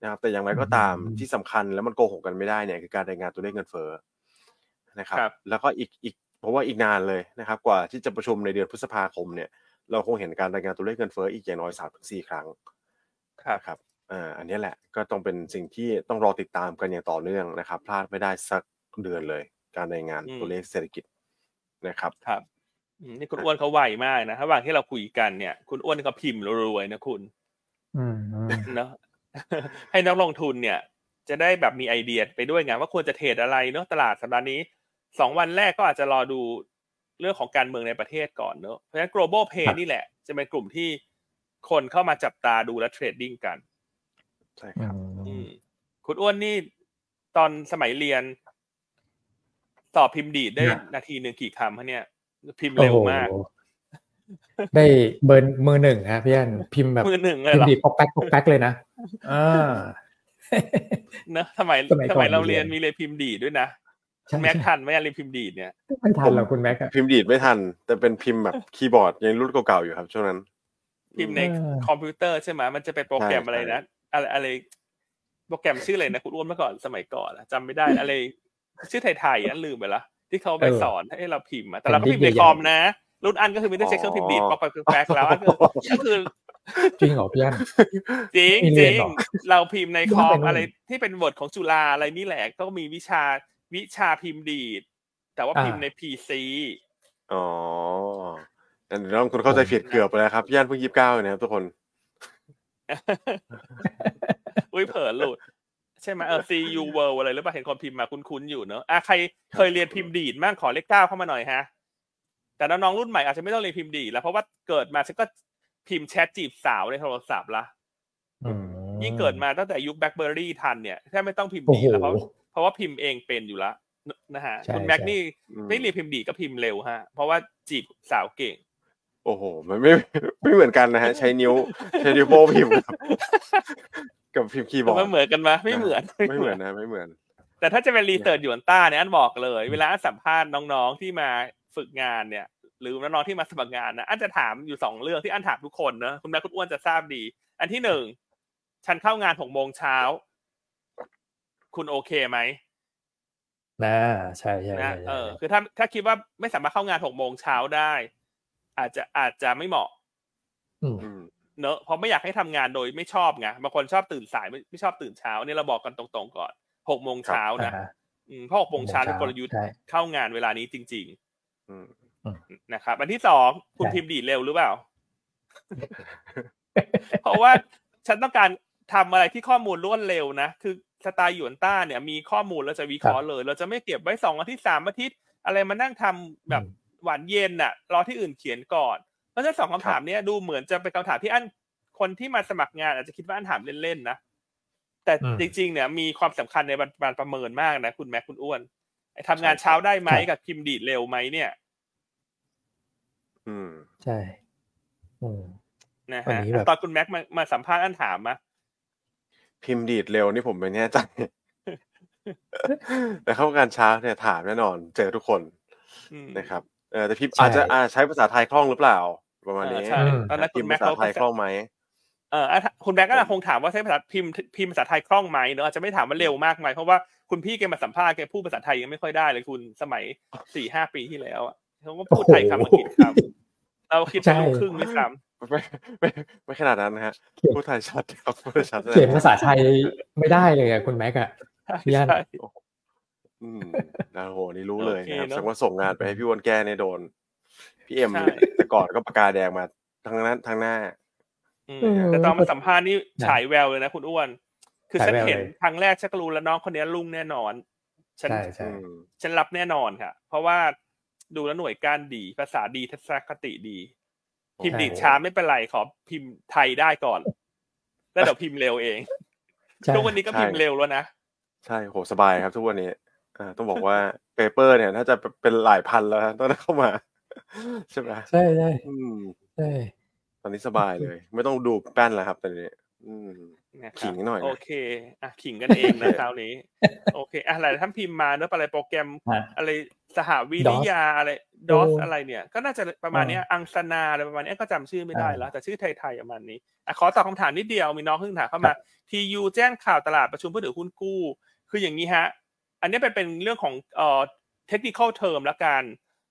นะครับแต่อย่างไรก็ตามอืมที่สำคัญแล้วมันโกหกกันไม่ได้เนี่ยคือการรายงานตัวเลขเงินเฟ้อนะครับครับแล้วก็อีกอีกเพราะว่าอีกนานเลยนะครับกว่าที่จะประชุมในเดือนพฤษภาคมเนี่ยเราคงเห็นการรายงานตัวเลขเงินเฟ้ออีกอย่างน้อยสามถึงสี่ครั้งครับนะครับ อ่าอันนี้แหละก็ต้องเป็นสิ่งที่ต้องรอติดตามกันอย่างต่อเนื่องนะครับ พลาดไม่ได้สักเดือนเลย การรายงานอืม ตัวเลขเศรษฐกิจนะครับ ครับอืมนี่คุณอ้วนเขาไวมากนะระหว่างที่เราคุยกันเนี่ย คุณอ้วนก็พิมพ์รวยๆนะคุณอืมอืมเนาะ ให้นักลงทุนเนี่ย จะได้แบบมีไอเดียไปด้วยไงว่าควรจะเทรดอะไรเนาะตลาดสัปดาห์นี้สองวันแรกก็อาจจะรอดูเรื่องของการเมืองในประเทศก่อนเนาะเพราะฉะนั้น global pay นี่แหละ จะเป็นกลุ่มที่คนเข้ามาจับตาดูและเทรดดิ้งกัน ใช่คอืรับอืมมคุณอ้วนนี่ตอนสมัยเรียน สอบพิมพ์ดีดได้นาทีหนึ่งกี่คำฮะเนี่ย พิมพ์เร็วมากโอ้โหได้เบิร์นมือหนึ่งฮะพี่อันพิมพ์แบบมือหนึ่งเลยพิมเหรอพ์ดีปอกแป๊กปอกแป๊กเลยนะอ่าเนอะสมัยสมัยก่อนสมัยเราเรีเรียยนนมีเรียนพิมพ์ดีดด้วยนะใช่แม็กทันไหมอะเรียนพิมพ์ดีดเนี่ยไม่ทันหรอกคุณแม็กอะพิมพ์ดีดไม่ทัน แต่เป็นพิมพ์แบบคีย์บอร์ดยังรุ่นเก่าๆอยู่ครับช่วงนั้น พิมพ์ในเออคอมพิวเตอร์ใช่ไหมมันจะเป็นโปรแกรมใช่อะไรนะ อะไรอะไรโปรแกรมชื่ออะไรนะคุณอ้วนเมื่อก่อนสมัยก่อนอะจำไม่ได้อะไร ชื่อไทยๆอันลืมไปละที่เขาไปเออสอนให้เราพิมพ์อะแต่เราก็เป็นพิมพ์ในใหญ่ๆคอมนะรุ่นอันก็คือมีแต่เช็คเครื่องพิมพ์ดีดอ๋อปอกไปแป๊กแล้วอันคือก็คือจริงเหรอพี่อันจริงมีจเรีริยนงเหรอเราพิมพ์ในคอเป็มนอะไรที่เป็นบทของจุฬาอะไรนี่แหละก็มีวิชาวิชาพิมพ์ดีด แต่ว่าอ่าพิมพ์ในพีซีอ๋ออันนี้น้องคุณเข้าใจผิดเกือบไปแล้วครับย่านเพิ่งยี่สิบเก้านะครับทุกคน อุ้ยเผลอหลุด ใช่ไหมเออ CU World อะไรหรือเปล่าเห็นคนพิมพ์มาคุ้นๆอยู่เนอะอะใครเคยเรียนพิมพ์ดีดมั่งขอเลขเก้าเข้ามาหน่อยฮะ แต่น้องๆรุ่นใหม่อาจจะไม่ต้องเรียนพิมพ์ดีดแล้วเพราะว่าเกิดมาฉันก็พิมพ์แชทจีบสาวในโทรศัพท์ละอืมยิ่งเกิดมาตั้งแต่ยุคแบล็คเบอร์รี่ทันเนี่ยแค่ไม่ต้องพิมพ์โอ้ดีโหดแล้วเพราะเพราะว่าพิมพ์เองเป็นอยู่แล้วนะฮะใช่คุณแม็กใช่นี่อืมไม่เรียนพิมพ์ดีดก็พิมพ์เร็วฮะ เพราะว่าจีบสาวเก่ง โอ้โห มันไม่ไม่เหมือนกันนะฮะ ใช้นิ้วใช้นิ้วโป้งพิมพ์กับกับพิมพ์คีย์บอร์ดมันเหมือนกันไหมไม่เหมือน ไม่เหมือนนะ ไม่เหมือน แต่ถ้าจะเป็นรีเสิร์ชหยวนต้าเนี่ยอันบอกเลย เวลาอันสัมภาษณ์น้องๆที่มาฝึกงานเนี่ยหรือน้องๆที่มาสมัครงานนะอันจะถามอยู่สองเรื่องที่อันถามทุกคนนะคุณแม่คุณอ้วนจะทราบดี อันที่หนึ่งฉันเข้างานหกโมงเช้าคุณโอเคไหมนะใช่ใช่นะใช่เออคือถ้าถ้าคิดว่าไม่สามารถเข้างานหกโมงเช้าได้ อาจจะอาจจะไม่เหมาะอืมอืมเนอะเพราะไม่อยากให้ทำงานโดยไม่ชอบไงบางคนชอบตื่นสายไม่ไม่ชอบตื่นเช้าเนี่ยเราบอกกันตรงๆก่อนหกโมงเช้านะอ่าอืมเพราะหกโมงเช้าเป็นกลยุทธ์ใช่เข้างานเวลานี้จริงอืมๆนะครับอันที่สองคุณใช่พิมพ์ดีดเร็วหรือเปล่า เพราะว่าฉันต้องการทำอะไรที่ข้อมูลรวดเร็วนะคือสไตล์หยวนต้าเนี่ยมีข้อมูลเราจะวิเคราะห์เลย เราจะไม่เก็บไว้สองอาทิตย์สามอาทิตย์ อะไรมานั่งทำแบบอืม หวานเย็นน่ะ รอที่อื่นเขียนก่อน เพราะฉะนั้นสองคำถามเนี้ยดูเหมือนจะเป็นคำถามที่อันคนที่มาสมัครงาน อาจจะคิดว่าอันถามเล่นๆนะแต่อืมจริง ๆ เนี่ยมีความสำคัญในการประเมินมากนะคุณแม็กคุณอ้วนไอ้ทำงานเช้าได้ไหมกับพิมพ์ดีดเร็วไหมเนี่ย อืมใช่อืมนะวันฮะนี้แบบตอนคุณแม็กมามาสัมภาษณ์อันถามมาพิมพ์ดีดเร็วนี่ผมไม่แน่ใจแต่เข้างานช้าเนี่ยถามแน่นอน เจอทุกคนอืมนะครับ เออแต่พิมพ์ใช่อาจจะอาใช้ภาษาไทยคล่องหรือเปล่า ประมาณนี้เออใช่อืมตอนนั้นพิคุมณพ์แม็กภาษาเขาไทยคล่องไหมเอออะคุณแม็กก็ครับผมคงถามว่าใช้ภาษาพิมพ์พิมพ์ภาษาไทยคล่องไหมเนอะอาจจะไม่ถามว่าเร็วมากไหมเพราะว่าคุณพี่แกมาสัมภาษณ์แกพูดภาษาไทยยังไม่ค่อยได้เลยคุณสมัยสี่ห้าปีที่แล้วอะเขาก็พูดไทยคำอังกฤษคำเราคิดใช่เป็นลูกครึ่งด้วยซ้ไม่ไม่ไม่ขนาดนั้นนะฮะพูดไทยชัดครับพูดไทยชัดเขียนภาษาไทยไม่ได้เลยอะคุณแม็กอะพี่อั้นใช่ อืมนะโหนี่รู้เลยนะครับโอเคเนอะแสดงว่าส่งงานไปให้พี่อ้วนแก้เนี่ยโดน พี่เอ็มใช่แต่ก่อนก็ปากกาแดงมาทั้งนั้นทั้งหน้าอืมเออแต่ตอนมาสัมภาษณ์นี่ฉายแววเลยนะคุณอ้วน คือฉันฉายแววเห็นเลยครั้งแรกฉันก็รู้แล้วน้องคนนี้รุ่งแน่นอนฉันใช่ใช่อืมฉันรับแน่นอนค่ะ เพราะว่าดูแล้วหน่วยก้านดี ภาษาดีทัศนคติดี พิมพ์ดีดช้าไม่เป็นไรขอพิมพ์ไทยได้ก่อน แล้วเดี๋ยวพิมพ์เร็วเองใช่ทุกวันนี้ก็พิมพ์เร็วแล้วนะ ใช่โหสบายครับทุกวันนี้ อ่าต้องบอกว่าเปเปอร์ เนี่ยน่าจะเป็นหลายพันแล้วตอนนั้นเข้ามา ใช่ไหมใช่ใช่อืมใช่ตอนนี้สบายเลย ไม่ต้องดูแป้นแล้วครับตอนนี้อืมนะครับขิงหน่อยนะโอเคอะขิงกันเองนะคราวนี้ โอเคอะหลายท่านพิมพ์มาเนอะอะไรโปรแกรมฮะอะไรสหวิริยาอะไรดอสโอ้อะไรเนี่ย ก็น่าจะประมาณเนี้ยอังสนาอะไรประมาณเนี้ยก็จำชื่อไม่ได้แล้ว แต่ชื่อไทยๆประมาณนี้อะขอตอบคำถามนิดเดียวมีน้องเพิ่งถามเข้ามาทียูแจ้งข่าวตลาดประชุมผู้ถือหุ้นกู้ คืออย่างนี้ฮะ อันนี้เป็นเป็นเรื่องของเอ่อเทคนิคอลเทอมละกัน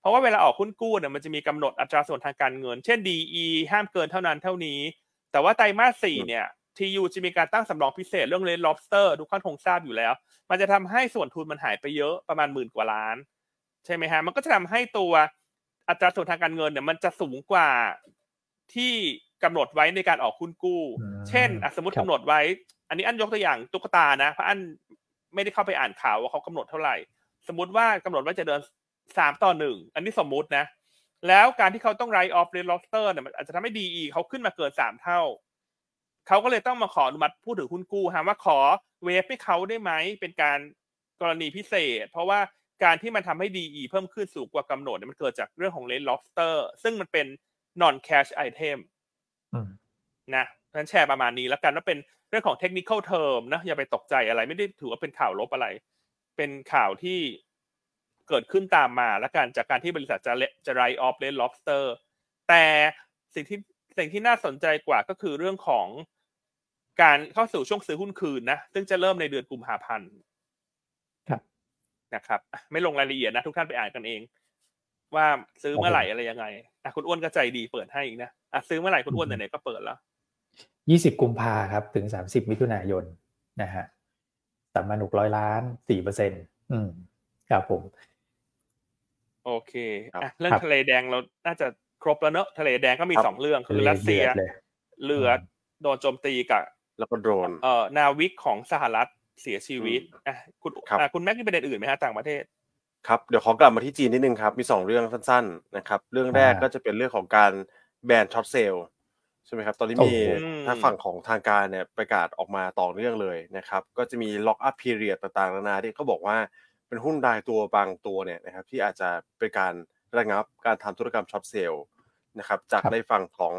เพราะว่าเวลาออกหุ้นกู้เนี่ยมันจะมีกำหนดอัตราส่วนทางการเงิน เช่น DE ห้ามเกินเท่านั้นเท่านี้ แต่ว่าไตรมาสสี่เนี่ยทียูจะมีการตั้งสำรองพิเศษเรื่องเลน lobster ทุกท่านคงทราบอยู่แล้ว มันจะทำให้ส่วนทุนมันหายไปเยอะประมาณหมื่นกว่าล้าน ใช่ไหมฮะ มันก็จะทำให้ตัวอัตราส่วนทางการเงินเนี่ยมันจะสูงกว่าที่กำหนดไว้ในการออกหุ้นกู้อืมเช่นอะสมมติครับกำหนดไว้ อันนี้อันยกตัวอย่างตุ๊กตานะเพราะอัน ไม่ได้เข้าไปอ่านข่าวว่าเขากำหนดเท่าไหร่ สมมติว่ากำหนดว่าจะเดินสามต่อหนึ่งอันนี้สมมุตินะ แล้วการที่เขาต้องไรออฟเรนล็อบสเตอร์เนี่ยมันอาจจะทำให้ดีเขาขึ้นมาเกินสามเท่า เขาก็เลยต้องมาขออนุมัติผู้ถือหุ้นกู้ฮะว่าขอเวฟให้เขาได้ไหมเป็นการกรณีพิเศษ เพราะว่าการที่มันทำให้ดีเพิ่มขึ้นสูงกว่ากำหนดเนี่ยมันเกิดจากเรื่องของเลนล็อบสเตอร์ซึ่งมันเป็น non cash item อืมนะเพราะฉะนั้นแชร์ประมาณนี้แล้วกันว่าเป็นเรื่องของ technical term นะอย่าไปตกใจอะไร ไม่ได้ถือว่าเป็นข่าวลบอะไร เป็นข่าวที่เกิดขึ้นตามมาแล้วกันจากการที่บริษัทจะเลจะ write off red lobster แต่สิ่งที่สิ่งที่น่าสนใจกว่าก็คือเรื่องของการเข้าสู่ช่วงซื้อหุ้นคืนนะ ซึ่งจะเริ่มในเดือนกุมภาพันธ์ครับนะครับอะไม่ลงรายละเอียดนะ ทุกท่านไปอ่านกันเอง ว่าซื้อเมื่อไหร่อะไรยังไงอะคุณอ้วนก็ใจดีเปิดให้อีกนะอะซื้อเมื่อไหร่คุณอ้วนไหนๆก็เปิดแล้ว ยี่สิบกุมภาครับ ถึงสามสิบมิถุนายนนะฮะสามพันหกร้อยล้านสี่เปอร์เซ็นต์อืมครับผม โอเคครับอะเรื่องครับทะเลแดงเราน่าจะครบแล้วเนอะทะเลแดงก็มีครับสองเรื่องคือรัสเซียดือดเลยเรือโดนโจมตีกับ แล้วก็โดรนเอ่อนาวิกของสหรัฐเสียชีวิตอะคุณครับอะคุณแม็กมีประเด็นอื่นไหมฮะต่างประเทศครับเดี๋ยวขอกลับมาที่จีนนิดนึงครับ มีสองเรื่องสั้น ๆ นะครับ เรื่องแรกอ่าก็จะเป็นเรื่องของการแบน short sell ใช่ไหมครับตอนนี้มีโอ้โหทางฝั่งของทางการเนี่ยประกาศออกมาต่อเนื่องเลยนะครับ ก็จะมี lock-up period ต่างๆนานาที่เขาบอกว่าเป็นหุ้นรายตัวบางตัวเนี่ยนะครับที่อาจจะเป็นการระงับการทำธุรกรรมช็อตเซลล์นะครับจากครับในฝั่งของ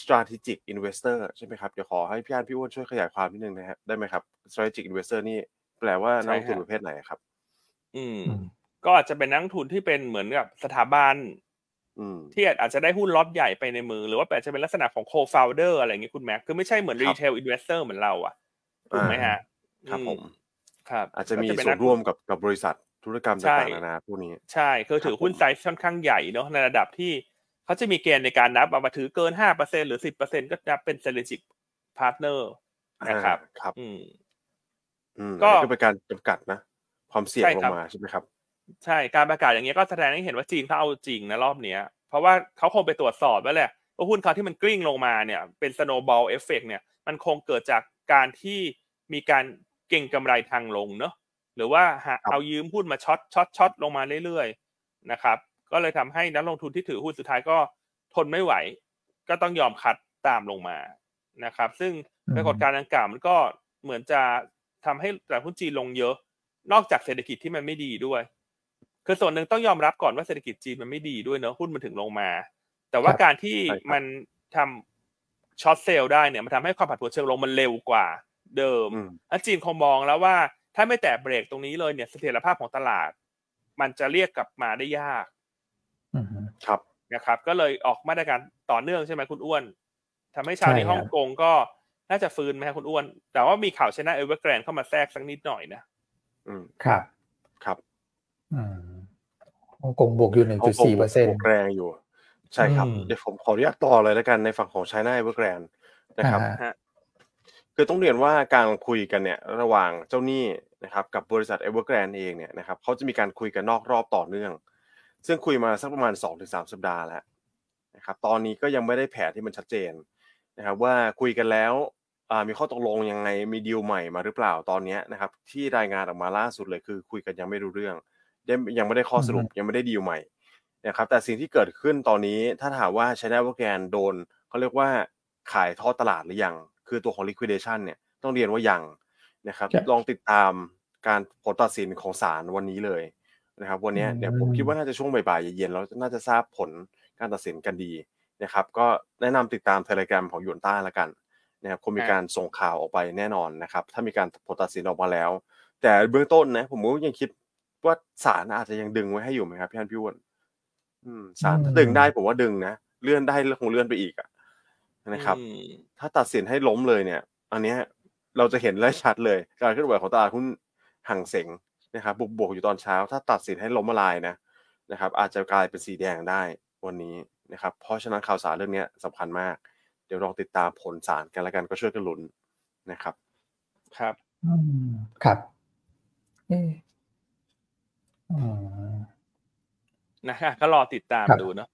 strategic investor ใช่ไหมครับเดี๋ยวขอให้พี่อันพี่อ้วนช่วยขยายความนิดนึงนะครับได้ไหมครับ strategic investor นี่แปลว่านักลงทุนใช่ฮะประเภทไหนครับอืมอืม ก็อาจจะเป็นนักลงทุนที่เป็นเหมือนกับสถาบันอืม ที่อาจจะได้หุ้นล็อตใหญ่ไปในมือ หรือว่าอาจจะเป็นลักษณะของ co-founder อะไรอย่างเงี้ยคุณแม็กคือไม่ใช่เหมือนครับ retail investor เหมือนเราอะถูกไหมฮะครับอืผมครับ อาจจะมีก็เป็นส่วนันกร่วมกับกับบริษัทธุรกรรมใช่ต่างๆนานาพวกนี้ ใช่คือถือครับหุ้นผมไซส์ค่อนข้างใหญ่เนาะในระดับที่เขาจะมีเกณฑ์ในการนับเอามาถือเกินห้าเปอร์เซ็นหรือสิบเปอร์เซ็นก็นับเป็น strategic partner นะครับอ่าครับ อืมอืมก็อันนี้ก็เป็นการจำกัดนะ ความเสี่ยงใช่ลครังบมาใช่ไหมครับ ใช่การประกาศอย่างเงี้ยก็แสดงให้เห็นว่าจีนเขาเอาจริงนะรอบเนี้ย เพราะว่าเขาคงไปตรวจสอบแล้วแหละว่าหุ้นเขาที่มันกลิ้งลงมาเนี่ย เป็น snowball effect เนี่ย มันคงเกิดจากการที่มีการเก่งกำไรทางลงเนอะหรือว่าหาครับเอายืมหุ้นมาช็อตช็อตช็อตลงมาเรื่อยๆนะครับ ก็เลยทำให้นักลงทุนที่ถือหุ้นสุดท้ายก็ทนไม่ไหว ก็ต้องยอมคัดตามลงมานะครับ ซึ่งอืมปรากฏการณ์ดังกล่าวมันก็เหมือนจะทำให้ตลาดหุ้นจีนลงเยอะ นอกจากเศรษฐกิจที่มันไม่ดีด้วย คือส่วนหนึ่งต้องยอมรับก่อนว่าเศรษฐกิจจีนมันไม่ดีด้วยเนอะหุ้นมันถึงลงมา แต่ว่าครับการที่ใช่ครับมันทำ short sell ได้เนี่ยมันทำให้ความผันผวนเชิงลงมันเร็วกว่าเดิมอืมแล้วจีนคงมองแล้วว่าถ้าไม่แตะเบรกตรงนี้เลยเนี่ยเสถียรภาพของตลาด มันจะเรียกกลับมาได้ยากอืมครับนะครับ ก็เลยออกมาตรการต่อเนื่องใช่ไหมคุณอ้วนทำให้เชาวใช่ในครับฮ่องกงก็น่าจะฟื้นไหมครับคุณอ้วน แต่ว่ามีข่าว China Evergrande เข้ามาแทรกสักนิดหน่อยนะอืมครับ ครับ อืม ฮ่องกงบวกอยู่หนึ่งฮ่อจุงดกงสี่เปอร์เซ็นบต์วกแรงอยู่ ใช่ครับ เดี๋ยวผมขออนุญาตต่อเลยแล้วกันในฝั่งของ China Evergrande นะครับคือต้องเรียนว่าการคุยกันเนี่ยระหว่างเจ้าหนี้นะครับกับบริษัท Evergrande เองเนี่ยนะครับเขาจะมีการคุยกันนอกรอบต่อเนื่อง ซึ่งคุยมาสักประมาณ 2-3 สัปดาห์แล้วนะครับตอนนี้ก็ยังไม่ได้แผนที่มันชัดเจนนะครับว่าคุยกันแล้วมีข้อตกลงยังไงมีดีลใหม่มาหรือเปล่าตอนนี้นะครับที่รายงานออกมาล่าสุดเลยคือคุยกันยังไม่รู้เรื่อง ยังไม่ได้ข้อสรุปยังไม่ได้ดีลใหม่นะครับแต่สิ่งที่เกิดขึ้นตอนนี้ถ้าถามว่าใช้ได้ว่าแกนโดนเขาเรียกว่าขายทอดตลาดหรือยัง คือตัวของ liquidation เนี่ยต้องเรียนว่ายังนะครับ ลองติดตามการผลตัดสินของศาลวันนี้เลยนะครับ วันนี้เนี่ยผมคิดว่าน่าจะช่วงบ่ายๆเย็นๆแล้วน่าจะทราบผลการตัดสินกันดีนะครับ ก็แนะนำติดตามเทเลกราฟของยูนต้าละกันนะครับคงมีการส่งข่าวออกไปแน่นอนนะครับ ถ้ามีการผลตัดสินออกมาแล้ว แต่เบื้องต้นนะผมก็ยังคิด ว่าศาลอาจจะยังดึงไว้ให้อยู่ไหมครับพี่อันพี่วนศาลถ้าดึงได้ผมว่าดึงนะเลื่อนได้คงเลื่อนไปอีกอะนะครับ ถ้าตัดสินให้ล้มเลยเนี่ย อันเนี้ยเราจะเห็นได้ชัดเลย การเคลื่อนไหวของตลาดหุ้นห่างเสงนะครับบวกบวกอยู่ตอนเช้า ถ้าตัดสินให้ล้มละลายนะนะครับ อาจจะกลายเป็นสีแดงได้วันนี้นะครับ เพราะฉะนั้นข่าวสารเรื่องนี้สำคัญมาก เดี๋ยวลองติดตามผลสารกันแล้วกันก็ช่วยกันลุ้นนะครับ ครับครับ นะฮะก็รอติดตามดูเนาะ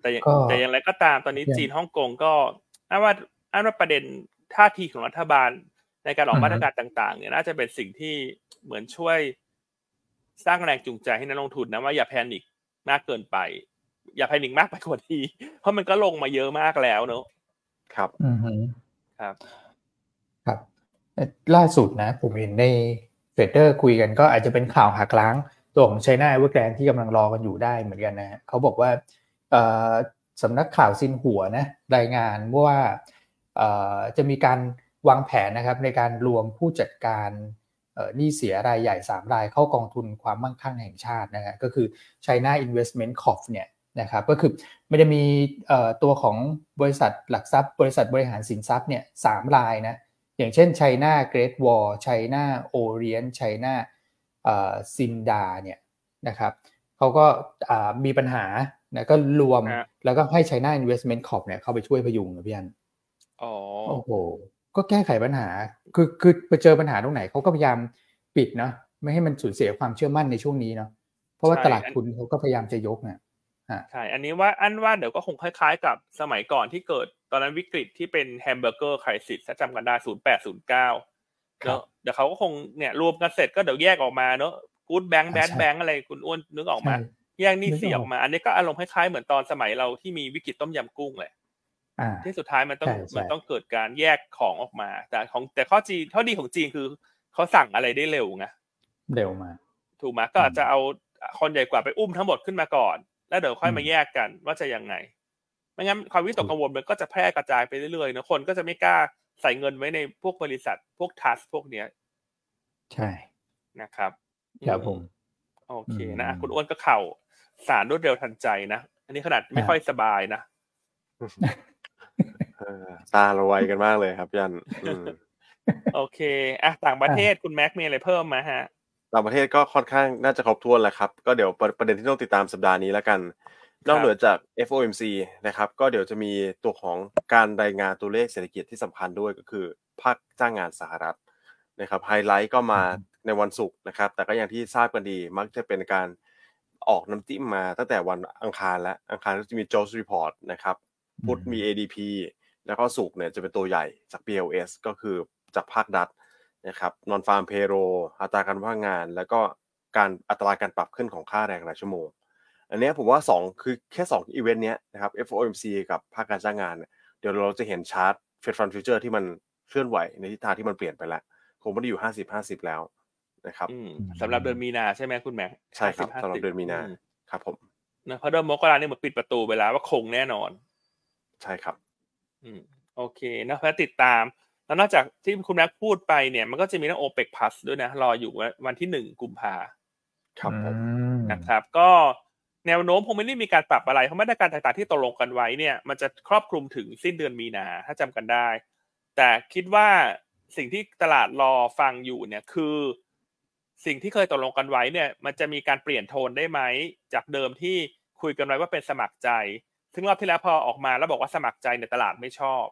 แต่แต่อย่างไรก็ตามตอนนี้จีนฮ่องกงก็อันว่าอันว่าประเด็นท่าทีของรัฐบาลในการออกมาตรการต่าง ๆ เนี่ยน่าจะเป็นสิ่งที่เหมือนช่วยสร้างแรงจูงใจให้นักลงทุนนะว่าอย่า panic มากเกินไป อย่า panic มากไปกว่าที่เพราะมันก็ลงมาเยอะมากแล้วเนอะครับ อืมครับ ครับ ล่าสุดนะ ผมเห็นใน trader คุยกันก็อาจจะเป็นข่าวหักล้างตัวของ China Evergrande ที่กำลังรอกันอยู่ได้เหมือนกันนะเขาบอกว่าสำนักข่าวซินหัวนะรายงานว่าจะมีการวางแผนนะครับในการรวมผู้จัดการหนี้เสียรายใหญ่ 3 รายเข้ากองทุนความมั่งคั่งแห่งชาตินะฮะก็คือ China Investment Corp เนี่ยนะครับก็คือไม่ได้มีตัวของบริษัทหลักทรัพย์ บริษัทบริหารสินทรัพย์เนี่ยสามรายนะ อย่างเช่น China Great Wall China Orient China ซินดาเนี่ยนะครับเขาก็มีปัญหานะก็รวมแล้วก็ให้ China Investment Corp เนี่ยเข้าไปช่วยพยุงนะพี่อันอ๋อโอ้โห ก็แก้ไขปัญหา คือคือไปเจอปัญหาตรงไหนเขาก็พยายามปิดเนาะไม่ให้มันสูญเสียความเชื่อมั่นในช่วงนี้เนาะเพราะว่าตลาดทุนเขาก็พยายามจะยกเนี่ยใช่ อันนี้ว่าอันว่าเดี๋ยวก็คงคล้ายๆ กับสมัยก่อนที่เกิด ตอนนั้นวิกฤตที่เป็นแฮมเบอร์เกอร์ไครซิสถ้าจำกันได้ศูนย์แปดศูนย์เก้าเนาะเดี๋ยวเขาก็คงเนี่ยรวมกันเสร็จก็เดี๋ยวแยกออกมาเนาะกู๊ดแบงค์แบดแบงค์อะไรคุณอ้วนนึกออกมา แยกนี่เสียออกมา อันนี้ก็อารมณ์คล้ายๆเหมือนตอนสมัยเราที่มีวิกฤตต้มยำกุ้งเลยที่สุดท้ายมันต้องมันต้องเกิดการแยกของออกมา แต่ของแต่ข้อจีนข้อดีของจีนคือเขาสั่งอะไรได้เร็วไงเร็วมา ถูกไหมก็อาจจะเอาคนใหญ่กว่าไปอุ้มทั้งหมดขึ้นมาก่อน แล้วเดี๋ยวค่อยมาแยกกันว่าจะยังไง ไม่งั้นความวิตกกังวลมันก็จะแพร่กระจายไปเรื่อยๆนะคนก็จะไม่กล้าใส่เงินไว้ในพวกบริษัทพวกทัสพวกเนี้ย ใช่นะครับครับผม โอเคนะคุณอ้วนก็เข่าสารรวดเร็วทันใจนะอันนี้ขนาดไม่ค่อยสบายนะตาเราไวกันมากเลยครับยันโอเคอะต่างประเทศคุณแม็กมีอะไรเพิ่มมาฮะ ต่างประเทศก็ค่อนข้างน่าจะครบถ้วนแล้วครับ ก็เดี๋ยวประเด็นที่ต้องติดตามสัปดาห์นี้แล้วกัน นอกเหนือจาก FOMC นะครับ ก็เดี๋ยวจะมีตัวของการรายงานตัวเลขเศรษฐกิจที่สำคัญด้วยก็คือภาคจ้างงานสหรัฐนะครับไฮไลท์ก็มาในวันศุกร์นะครับ แต่ก็อย่างที่ทราบกันดีมักจะเป็นการออกน้ำจิ้มมาตั้งแต่วันอังคารและอังคารก็จะมี Jobs Report นะครับพุธมี ADP แล้วก็สุกเนี่ยจะเป็นตัวใหญ่จาก BLS ก็คือจากภาครัฐนะครับนอนฟาร์มเพโรอัตราการว่างงาน แล้วก็การอัตราการปรับขึ้นของค่าแรงรายชั่วโมง อันนี้ผมว่า 2 คือแค่2อีเวนต์เนี้ยนะครับ FOMC กับภาคการจ้างงาน เดี๋ยวเราจะเห็น chart Fed fund futures ที่มันเคลื่อนไหวในทิศทางที่มันเปลี่ยนไปแล้วคงไม่ได้อยู่ 50 50 แล้วนะครับสำหรับเดือนมีนาใช่ไหมคุณแม็กใช่ครับสำหรับเดือนมีนาครับผมนะเพราะเดือนมกราเนี่ยมันปิดประตูไปแล้วว่าคงแน่นอน ใช่ครับ อืมโอเคนะเพื่อติดตาม แล้วนอกจากที่คุณแม็กพูดไปเนี่ย มันก็จะมีนัดโอเปกพลัสด้วยนะ รออยู่วันที่หนึ่งกุมภาครับผมนะครับ ก็ แนวโน้มคงไม่ได้มีการปรับอะไร เพราะมาตรการต่างๆที่ตกลงกันไว้เนี่ยมันจะครอบคลุมถึงสิ้นเดือนมีนาถ้าจำกันได้ แต่คิดว่าสิ่งที่ตลาดรอฟังอยู่เนี่ยคือ สิ่งที่เคยตกลงกันไว้เนี่ย มันจะมีการเปลี่ยนโทนได้ไหมจากเดิมที่คุยกันไว้ว่าเป็นสมัครใจ ซึ่งรอบที่แล้วพอออกมาแล้วบอกว่าสมัครใจในตลาดไม่ชอบ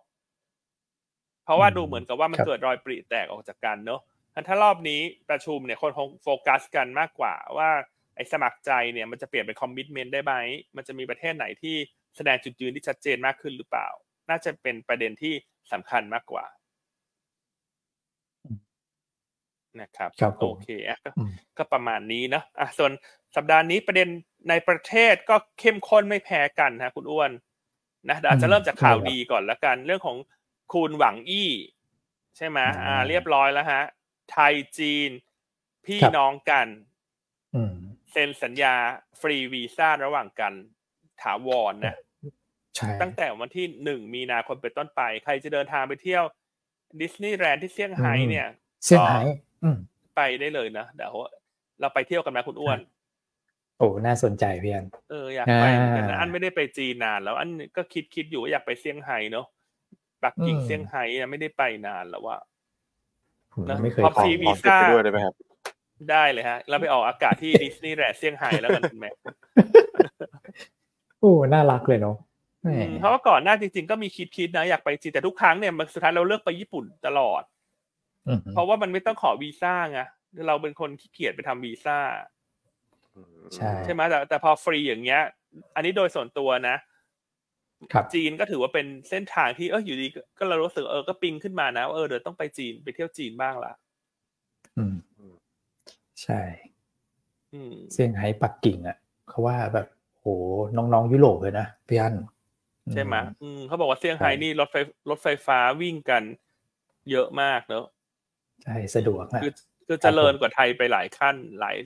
เพราะว่าดูเหมือนกับว่ามันเกิดรอยปริแตกออกจากกันเนาะถ้ารอบนี้ประชุมเนี่ยคนคงโฟกัสกันมากกว่าว่า ไอ้สมัครใจเนี่ยมันจะเปลี่ยนเป็น commitment ได้ไหมมันจะมีประเทศไหนที่แสดงจุดยืนที่ชัดเจนมากขึ้นหรือเปล่า น่าจะเป็นประเด็นที่สำคัญมากกว่านะครับโอเคก็ก็ประมาณนี้เนาะอะส่วนสัปดาห์นี้ประเด็นในประเทศก็เข้มข้นไม่แพ้กันนะคุณอ้วนนะอาจจะเริ่มจากข่าวดีก่อนละกัน เรื่องของคุณหวังอี้ ใช่ไหมอ่า เรียบร้อยแล้วฮะ ไทยจีน พี่น้องกัน เซ็นสัญญาฟรีวีซ่าระหว่างกันถาวรนะตั้งแต่วันที่หนึ่งมีนาคมเป็นต้นไป ใครจะเดินทางไปเที่ยวดิสนีย์แลนด์ที่เซี่ยงไฮ้เนี่ยเซี่ยงไฮ้ไปได้เลยนะเดี๋ยวเราไปเที่ยวกันไหมคุณอ้วนโอ้น่าสนใจพี่อันเอออยากไปนะอันไม่ได้ไปจีนนาน แล้วอันก็คิดคิดอยู่ว่าอยากไปเซี่ยงไฮ้เนาะปักกิ่งเซี่ยงไฮ้ไม่ได้ไปนานแล้วว่าไม่เคยขอวีซ่าด้วยได้ไหมครับ ได้เลยฮะเราไปออกอากาศที่ดิสนีย์แลนด์เซี่ยงไฮ้แล้วกันคุณแม็กโอ้น่ารักเลยเนาะเพราะว่าก่อนหน้าจริง ๆ ก็มีคิดคิดนะอยากไปจีนแต่ทุกครั้งเนี่ยสุดท้ายเราเลือกไปญี่ปุ่นตลอดเพราะว่ามันไม่ต้องขอวีซ่าไงเราเป็นคนขี้เกียจไปทำวีซ่าใช่ใช่ไหมแต่แต่พอฟรีอย่างเงี้ย อันนี้โดยส่วนตัวนะจีนก็ถือว่าเป็นเส้นทางที่เอออยู่ดีก็เรารู้สึกเออก็ปิงขึ้นมานะเออเดี๋ยวต้องไปจีนไปเที่ยวจีนบ้างละอืม ใช่เซี่ยงไฮ้ปักกิ่งอะเขาว่าแบบโหน้องๆยุโรปเลยนะพี่อันใช่ไหมอืมเขาบอกว่าเซี่ยงไฮ้นี่รถไฟรถไฟฟ้าวิ่งกัน เยอะมากเนอะใช่สะดวกคือคือเจริญกว่าไทยไปหลายขั้นหลาย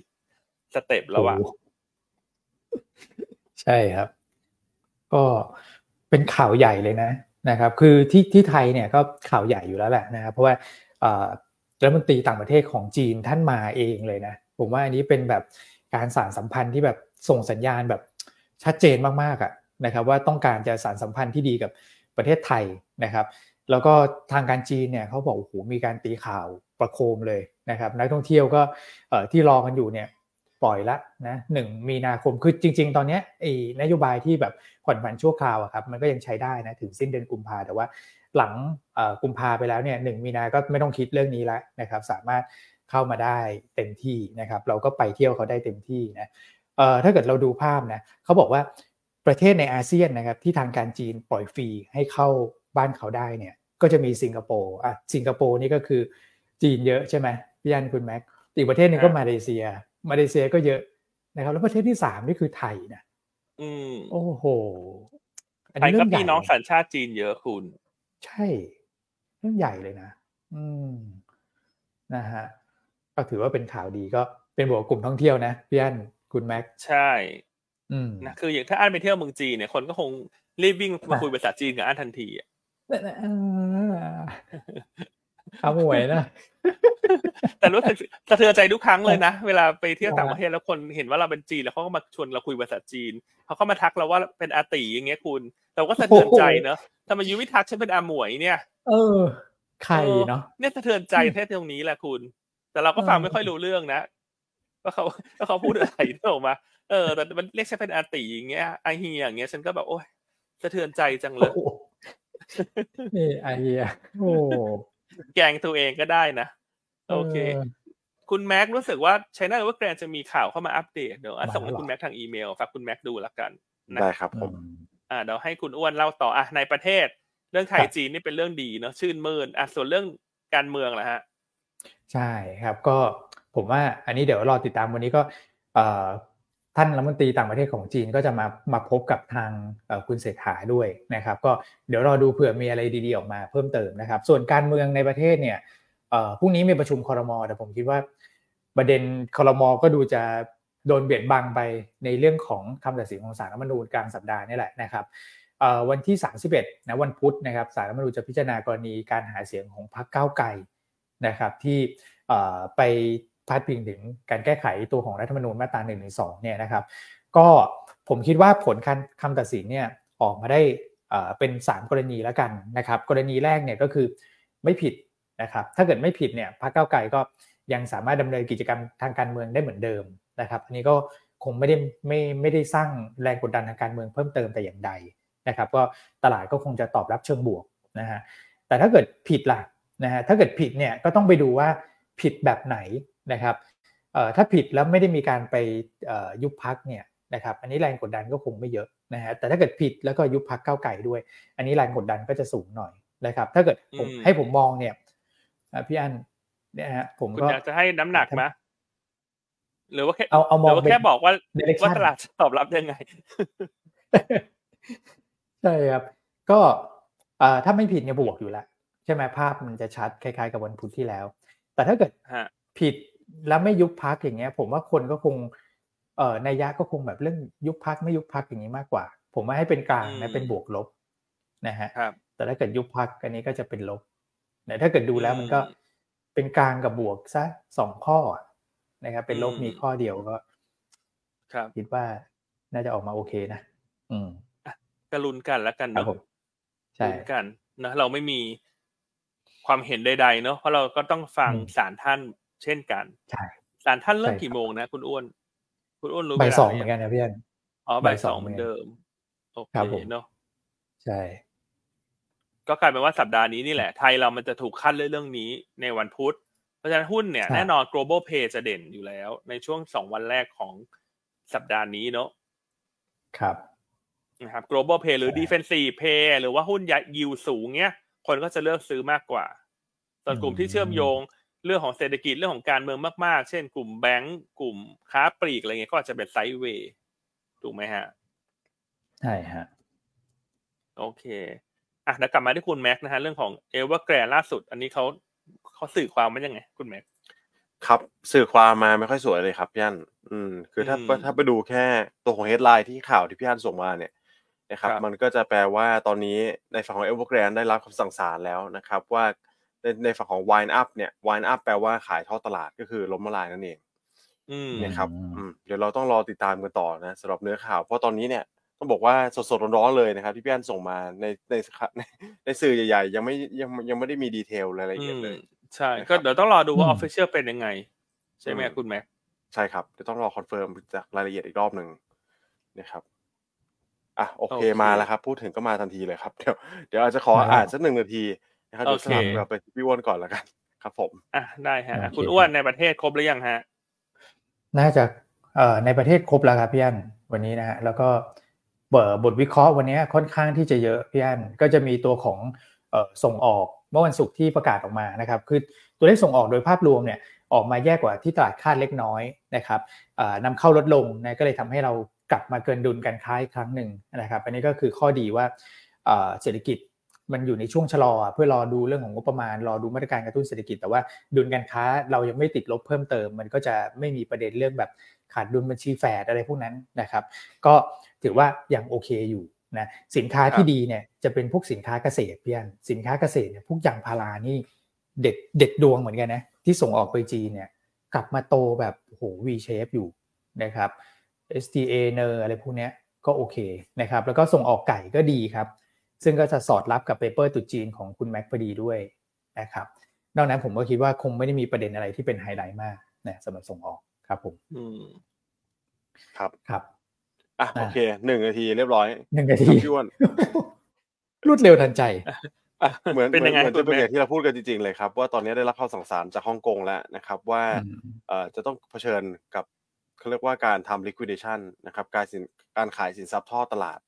สเต็ปแล้วอะใช่ครับ ก็เป็นข่าวใหญ่เลยนะนะครับ คือที่ที่ไทยเนี่ยก็ข่าวใหญ่อยู่แล้วแหละนะครับ เพราะว่า รัฐมนตรีต่างประเทศของจีนท่านมาเองเลยนะ ผมว่าอันนี้เป็นแบบการสารสัมพันธ์ที่แบบส่งสัญญาณแบบชัดเจนมากๆอะนะครับ ว่าต้องการจะสารสัมพันธ์ที่ดีกับประเทศไทยนะครับ แล้วก็ทางการจีนเนี่ยเขาบอกโอ้โหมีการตีข่าวประโคมเลยนะครับ นักท่องเที่ยวก็ที่รอกันอยู่เนี่ยปล่อยละนะหนึ่งมีนาคมคือจริง ๆ ตอนนี้ไอ้นโยบายที่แบบผ่อนผันชั่วคราวอะครับมันก็ยังใช้ได้นะถึงสิ้นเดือนกุมภาแต่ว่า หลังกุมภาไปแล้วเนี่ยหนึ่งมีนาก็ไม่ต้องคิดเรื่องนี้แล้วนะครับ สามารถเข้ามาได้เต็มที่นะครับ เราก็ไปเที่ยวเขาได้เต็มที่นะถ้าเกิดเราดูภาพนะเขาบอกว่าประเทศในอาเซียนนะครับ ที่ทางการจีนปล่อยฟรีให้เข้าบ้านเขาได้เนี่ย ก็จะมีสิงคโปร์อะสิงคโปร์นี่ก็คือจีนเยอะใช่ไหมพี่ยันคุณแม็กอีกประเทศหนึ่งก็มาเลเซีย มาเลเซียก็เยอะนะครับ แล้วประเทศที่สามนี่คือไทยนะอืมโอ้โหไทยก็พี่น้องสัญชาติจีนเยอะคุณ ใช่ เรื่องใหญ่เลยนะ อืมนะฮะก็ถือว่าเป็นข่าวดีก็เป็นบวกกลุ่มท่องเที่ยวนะพี่อันคุณแม็กใช่ อืมนะคืออย่างถ้าอันไปเที่ยวเมืองจีนเนี่ยคนก็คงรีบวิ่งมาคุยภาษาจีนกับอันทันทีอะเอาหวยนะ แต่รู้สึกสะเทือนใจทุกครั้งเลยนะ เวลาไปเที่ยวต่างประเทศแล้วคนเห็นว่าเราเป็นจีนแล้วเขาก็มาชวนเราคุยภาษาจีนเขาก็มาทักเราว่าเป็นอาตีอย่างเงี้ยคุณแต่ก็สะเทือนใจเนอะทำไมยูไม่ทักฉันเป็นอาหมวยเนี่ย เออใครเนาะเนี่ยสะเทือนใจแค่ตรงนี้แหละคุณ แต่เราก็ฟังไม่ค่อยรู้เรื่องนะว่าเขาว่าเขาพูดอะไรเออกมา เออแต่มันเรียกฉันเป็นอาตีอย่างเงี้ยไอเฮียอย่างเงี้ยฉันก็แบบโอ้ยสะเทือนใจจังเลยนี่ไอเฮียโอ้แกงตัวเองก็ได้นะ โอเค คุณแม็กรู้สึกว่าใช้น่าว่าแกรนจะมีข่าวเข้ามาอัปเดตเดี๋ยวส่งให้คุณแม็กทางอีเมลฝากคุณแม็กดูแล้วกันได้ครับผมอ่าเดี๋ยวให้คุณอ้วนเล่าต่ออะในประเทศ เรื่องไทยจีนนี่เป็นเรื่องดีเนาะชื่นมื่นอะส่วนเรื่องการเมืองนะฮะ ใช่ครับก็ผมว่าอันนี้เดี๋ยวรอติดตามวันนี้ก็ท่านรัฐมนตรีต่างประเทศของจีนก็จะมามาพบกับทางคุณเศรษฐาด้วยนะครับ ก็เดี๋ยวรอดูเผื่อมีอะไรดีๆออกมาเพิ่มเติมนะครับ ส่วนการเมืองในประเทศเนี่ย พรุ่งนี้มีประชุมคอรมอแต่ผมคิดว่า ประเด็นคอรมอก็ดูจะโดนเบียดบังไปในเรื่องของคำตัดสินของศาลรัฐมนูญกลางสัปดาห์นี่แหละนะครับวันที่ 31นะวันพุธนะครับศาลรัฐมนูญจะพิจารณากรณีการหาเสียงของพรรคก้าวไกลนะครับ ที่ไปพาดพิงถึงการแก้ไขตัวของรัฐธรรมนูญมาตรา1นึเนี่ยนะครับ ก็ผมคิดว่าผลคำตัดสินเนี่ยออกมาได้เป็น 3 กรณีแล้วกันนะครับ กรณีแรกเนี่ยก็คือไม่ผิด นะครับถ้าเกิดไม่ผิดเนี่ยพรรคก้าวไกลก็ยังสามารถดำเนินกิจกรรมทางการเมืองได้เหมือนเดิมนะครับอันนี้ก็คงไม่ได้ไม่ไม่ได้สร้างแรงกดดันทางการเมืองเพิ่มเติมแต่อย่างใดนะครับก็ตลาดก็คงจะตอบรับเชิงบวกนะฮะแต่ถ้าเกิดผิดล่ะนะฮะถ้าเกิดผิดเนี่ยก็ต้องไปดูว่าผิดแบบไหนนะครับเอ่อถ้าผิดแล้วไม่ได้มีการไปยุบพักเนี่ยนะครับอันนี้แรงกดดันก็คงไม่เยอะนะฮะแต่ถ้าเกิดผิดแล้วก็ยุบพักเก้าไก่ด้วย อันนี้แรงกดดันก็จะสูงหน่อยนะครับถ้าเกิดผมให้ผมมองเนี่ย พี่อันเนี่ยฮะผมก็อยากจะให้น้ำหนักไหมหรือว่าแค่เอาเอามองแค่บอกว่าว่าตลาดตอบรับยังไงใช่ครับ ก็ถ้าไม่ผิดเนี่ยบวกอยู่แล้วใช่ไหมภาพมันจะชัดคล้ายๆกับวันพุธที่แล้ว แต่ถ้าเกิดผิดแล้วไม่ยุบพักอย่างเงี้ย ผมว่าคนก็คงเอ่อในยะก็คงแบบเรื่องยุบพักไม่ยุบพักอย่างนี้มากกว่า ผมว่าให้เป็นกลางนะเป็นบวกลบนะฮะแต่ถ้าเกิดยุบพักอันนี้ก็จะเป็นลบ แต่ถ้าเกิดดูแล้วมันก็เป็นกลางกับบวกซะสองข้อนะครับ เป็นลบมีข้อเดียวก็ ครับ คิดว่าน่าจะออกมาโอเคนะอืมกระลุนกันแล้วกันเนาะใช่กันนะเราไม่มีความเห็นใดๆเนาะเพราะเราก็ต้องฟังสารท่านเช่นกันใช่สารท่านเริ่มกี่โมงนะคุณอ้วน คุณอ้วนรู้บ่ายสองเหมือนกันนะพี่อนอ๋อบ่ายสองเหมือนเดิมโอเคเนาะใช่ ก็กลายเป็นว่าสัปดาห์นี้นี่แหละไทยเรามันจะถูกขั้นเรื่องนี้ในวันพุธ เพราะฉะนั้นหุ้นเนี่ยแน่นอน global pay จะเด่นอยู่แล้ว ในช่วงสองวันแรกของสัปดาห์นี้เนาะครับนะครับ global pay หรือ defensive pay หรือว่าหุ้นยิวสูงเนี้ย คนก็จะเลือกซื้อมากกว่า ส่วนกลุ่มที่เชื่อมโยงเรื่องของเศรษฐกิจเรื่องของการเมืองมากๆ เช่น กลุ่มแบงก์กลุ่มค้าปลีกอะไรเงี้ยก็อาจจะเป็น sideway ถูกไหมฮะ ใช่ฮะ โอเค อะเดี๋ยวกลับมาที่คุณแม็กนะฮะเรื่องของเอเวอร์แกรนล่าสุด อันนี้เขาเขาสื่อความมันยังไง คุณแม็กครับสื่อความมาไม่ค่อยสวยเลยครับพี่อันอืม คือถ้าถ้าไปดูแค่ตัวของ headline ที่ข่าวที่พี่อันส่งมาเนี่ยนะครับ มันก็จะแปลว่าตอนนี้ในฝั่งของเอเวอร์แกรนได้รับคำสั่งศาลแล้วนะครับ ว่าในในฝั่งของ wine up เนี่ย wine up แปลว่าขายทอดตลาดก็คือล้มละลายนั่นเองนะครับเดี๋ยวเราต้องรอติดตามกันต่อนะสำหรับเนื้อข่าว เพราะตอนนี้เนี่ย ต้องบอกว่าสดๆร้อนๆเลยนะครับ ที่พี่อันส่งมาในในในสื่อใหญ่ๆ ยังไม่ยังยังไม่ได้มี detail รายละเอียดเลย ใช่ ก็เดี๋ยวต้องรอดูว่า official เป็นยังไง ใช่ไหมคุณแม็กใช่ครับเดี๋ยวต้องรอ confirm จากรายละเอียดอีกรอบหนึ่งนะครับอะโอเคมาแล้วครับพูดถึงก็มาทันทีเลยครับ เดี๋ยวเดี๋ยวอาจจะขออ่านสักหนึ่งนาทีนะครับเดี๋ยวสลับเราไปพี่อ้วนก่อนแล้วกัน ครับผม อะได้ฮะ คุณอ้วนในประเทศครบหรือยังฮะ น่าจะเอ่อในประเทศครบแล้วครับพี่อันวันนี้นะฮะแล้วก็เบอบทวิเคราะห์วันนี้ค่อนข้างที่จะเยอะพี่อันก็จะมีตัวของส่งออกเมื่อวันศุกร์ที่ประกาศออกมานะครับคือตัวเลขส่งออกโดยภาพรวมเนี่ยออกมาแย่กว่าที่ตลาดคาดเล็กน้อยนะครับนำเข้าลดลงนะก็เลยทำให้เรากลับมาเกินดุลการค้าอีกครั้งหนึ่งนะครับ อันนี้ก็คือข้อดีว่าเศรษฐกิจมันอยู่ในช่วงชะลอเพื่อรอดูเรื่องของงบประมาณ รอดูมาตรการกระตุ้นเศรษฐกิจ แต่ว่าดุลการค้าเรายังไม่ติดลบเพิ่มเติม มันก็จะไม่มีประเด็นเรื่องแบบขาดดุลบัญชีแฝดอะไรพวกนั้นนะครับ ก็ ถือว่ายังโอเคอยู่นะสินค้าที่ดีเนี่ยจะเป็นพวกสินค้าเกษตรเพี้ยนสินค้าเกษตรเนี่ยพวกยางพารานี่เด็ดเด็ดดวงเหมือนกันนะที่ส่งออกไปจีนเนี่ยกลับมาโตแบบโห V shape อยู่นะครับ STA เนอร์อะไรพวกนี้ก็โอเคนะครับแล้วก็ส่งออกไก่ก็ดีครับ ซึ่งก็จะสอดรับกับ paper ตรุษจีนของคุณแม็กพอดีด้วยนะครับนอกนั้นผมก็คิดว่าคงไม่ได้มีประเด็นอะไรที่เป็นไฮไลท์มากนะสำหรับส่งออกครับผมอืมครับครับ อะโอเคหนึ่งนาทีเรียบร้อยหนึ่งนาทีพี่อ้วนรวดเร็วทันใจเหมือนเป็นยังไงเหมือนจะเป็นอย่างที่เราพูดกันจริงๆเลยครับ ว่าตอนนี้ได้รับข้อสั่งสารจากฮ่องกงแล้วนะครับ ว่าเอ่อจะต้องเผชิญกับเขาเรียกว่าการทำ liquidation นะครับ การสินการขายสินทรัพย์ท่อตลาด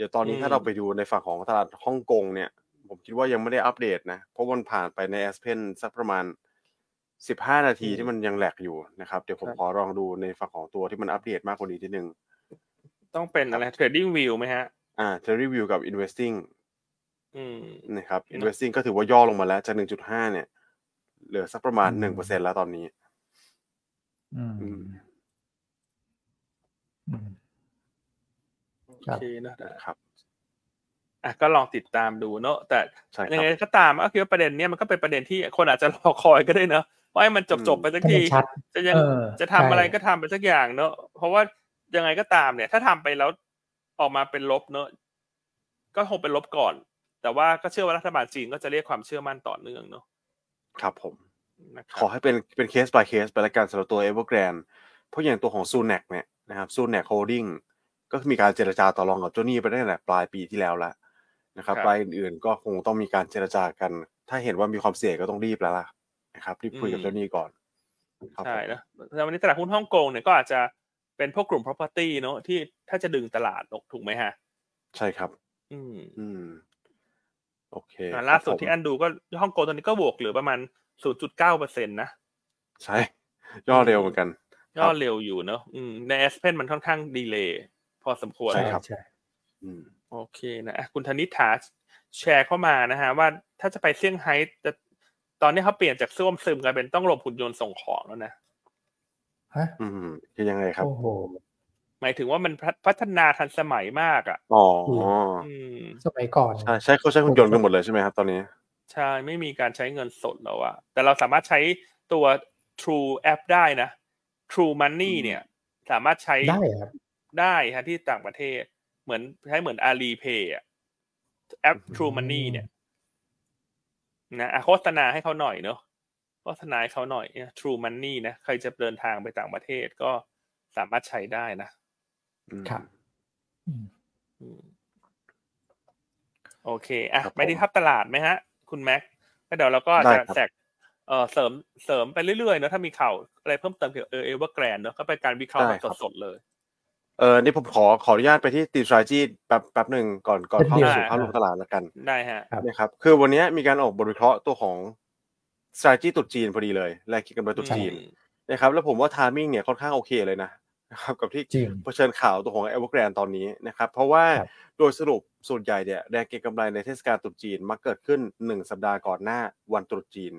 ดี๋ยวตอนนี้ถ้าเราไปดูในฝั่งของตลาดฮ่องกงเนี่ย ผมคิดว่ายังไม่ได้อัปเดตนะ เพราะมันผ่านไปในแอสเพนสักประมาณสิบห้านาทีที่มันยังแหลกอยู่นะครับ เดี๋ยวผมขอลองดูในฝั่งของตัวที่มันอัปเดตมากกว่านี้ทีหนึ่ง ต้องเป็นอะไร trading view ไหมฮะ อ่า trading view กับ investing อืมนะครับ investing ก็ถือว่าย่อลงมาแล้วจากหนึ่งจุดห้าเนี่ย เหลือสักประมาณหนึ่งเปอร์เซ็นแล้วตอนนี้ อืมโอเคนะครับอะก็ลองติดตามดูเนอะแต่ยังไงก็ตามก็คือว่าประเด็นเนี้ยมันก็เป็นประเด็นที่คนอาจจะรอคอยก็ได้เนอะว่าให้มันจบจบไปสักทีจะยังจะทำอะไรก็ทำไปสักอย่างเนอะเพราะว่า ยังไงก็ตามเนี่ย ถ้าทำไปแล้วออกมาเป็นลบเนอะก็คงเป็นลบก่อน แต่ว่าก็เชื่อว่ารัฐบาลจีนก็จะเรียกความเชื่อมั่นต่อเนื่องเนอะครับผมขอให้เป็นเป็นเคส by เคสไปละกันสำหรับตัวเอเวอร์แกรนเพราะอย่างตัวของ Sunac เนี่ยนะครับ Sunac Holding ก็มีการเจรจาต่อรองกับเจ้าหนี้ไปตั้งแต่ปลายปีที่แล้วแล้วนะครับรายอื่นๆ ก็คงต้องมีการเจรจากัน ถ้าเห็นว่ามีความเสี่ยงก็ต้องรีบแล้วล่ะนะครับรีบคุยกับเจ้าหนี้ก่อนใช่แล้วแต่วันนี้ตลาดหุ้นฮ่องกงเนี่ยก็อาจจะ เป็นพวกกลุ่ม property เนาะที่ถ้าจะดึงตลาดถูกไหมฮะ ใช่ครับ อืม อืม โอเคล่าสุดที่อันดูก็ฮ่องกงตอนนี้ก็บวกเหลือประมาณศูนย์จุดเก้าเปอร์เซ็นต์นะ ใช่ ย่อเร็วเหมือนกัน ย่อเร็วอยู่เนาะอืมในแอสเพนมันค่อนข้างดีเลย์พอสมควรใช่ครับใช่โอเคนะคุณธนิษฐาแชร์เข้ามานะฮะว่าถ้าจะไปเซี่ยงไฮ้จะตอนนี้เขาเปลี่ยนจากซ่วมซึมกลายเป็นต้องลมหุ่นยนต์ส่งของแล้วนะ ฮะอืมคือยังไงครับ โอ้โหหมายถึงว่ามันพัฒนาทันสมัยมากอะอ๋อสมัยก่อนใช่ใช่เขาใช้หุ่นยนต์กันหมดเลยใช่ไหมครับตอนนี้ ใช่ไม่มีการใช้เงินสดแล้วอะแต่เราสามารถใช้ตัว True App ได้นะ True Money เนี่ย สามารถใช้ได้ครับได้ฮะที่ต่างประเทศ เหมือนใช้เหมือน Alipay อะแอป True Money เนี่ยนะโฆษณาให้เขาหน่อยเนาะ โฆษณาให้เขาหน่อย True Money นะใครจะเดินทางไปต่างประเทศก็สามารถใช้ได้นะ ครับโอเค อะไปที่ทับตลาดไหมฮะ คุณแม็กก็เดี๋ยวเราก็จะแจกเออเสริมเสริมไปเรื่อยๆเนาะถ้ามีข่าวอะไรเพิ่มเติมเกี่ยวกับเอเอเวอร์แกรนเนาะก็เป็นการวิเคราะห์แบบสดๆเลย เออนี่ผมขอขออนุญาตไปที่ strategy แป๊บแป๊บหนึ่งก่อนก่อนเข้าสู่ภาพรวมตลาดแล้วกัน ได้ฮะนะครับ คือวันนี้มีการออกบทวิเคราะห์ตัวของ s t r a t e g y ตรุษจีนพอดีเลยแลกกินกันไปตุดจีนนะครับแล้วผมว่า timing เนี่ยค่อนข้างโอเคเลยนะนะครับกับที่เผชิญข่าวตัวของเอเวอร์แกรนตอนนี้นะครับ เพราะว่าโดยสรุปส่วนใหญ่เนี่ยแรงเก็งกำไรในเทศกาลตรุษจีนมักเกิดขึ้น 1 สัปดาห์ก่อนหน้าวันตรุษจีน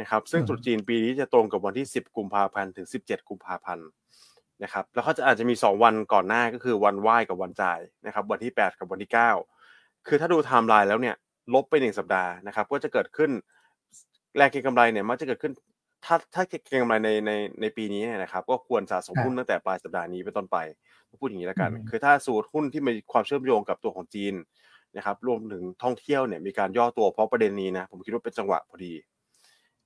นะครับ ซึ่งตรุษจีนปีนี้จะตรงกับวันที่ 10 กุมภาพันธ์ถึง 17 กุมภาพันธ์นะครับแล้วเขาจะอาจจะมี 2 วันก่อนหน้าก็คือวันไหว้กับวันจ่ายนะครับ วันที่ 8 กับวันที่ 9 คือถ้าดูไทม์ไลน์แล้วเนี่ยลบไป 1 สัปดาห์นะครับ ก็จะเกิดขึ้น แรงเก็งกำไรเนี่ยมักจะเกิดขึ้น ถ้าถ้าเก็งกำไรในในในปีนี้นะครับ ก็ควรสะสมหุ้นตั้งแต่ปลายสัปดาห์นี้เป็นต้นไปพูดอย่างนี้แล้วกัน คือถ้าสูตรหุ้นที่มีความเชื่อมโยงกับตัวของจีนนะครับ รวมถึงท่องเที่ยวเนี่ยมีการย่อตัวเพราะประเด็นนี้นะ ผมคิดว่าเป็นจังหวะพอดี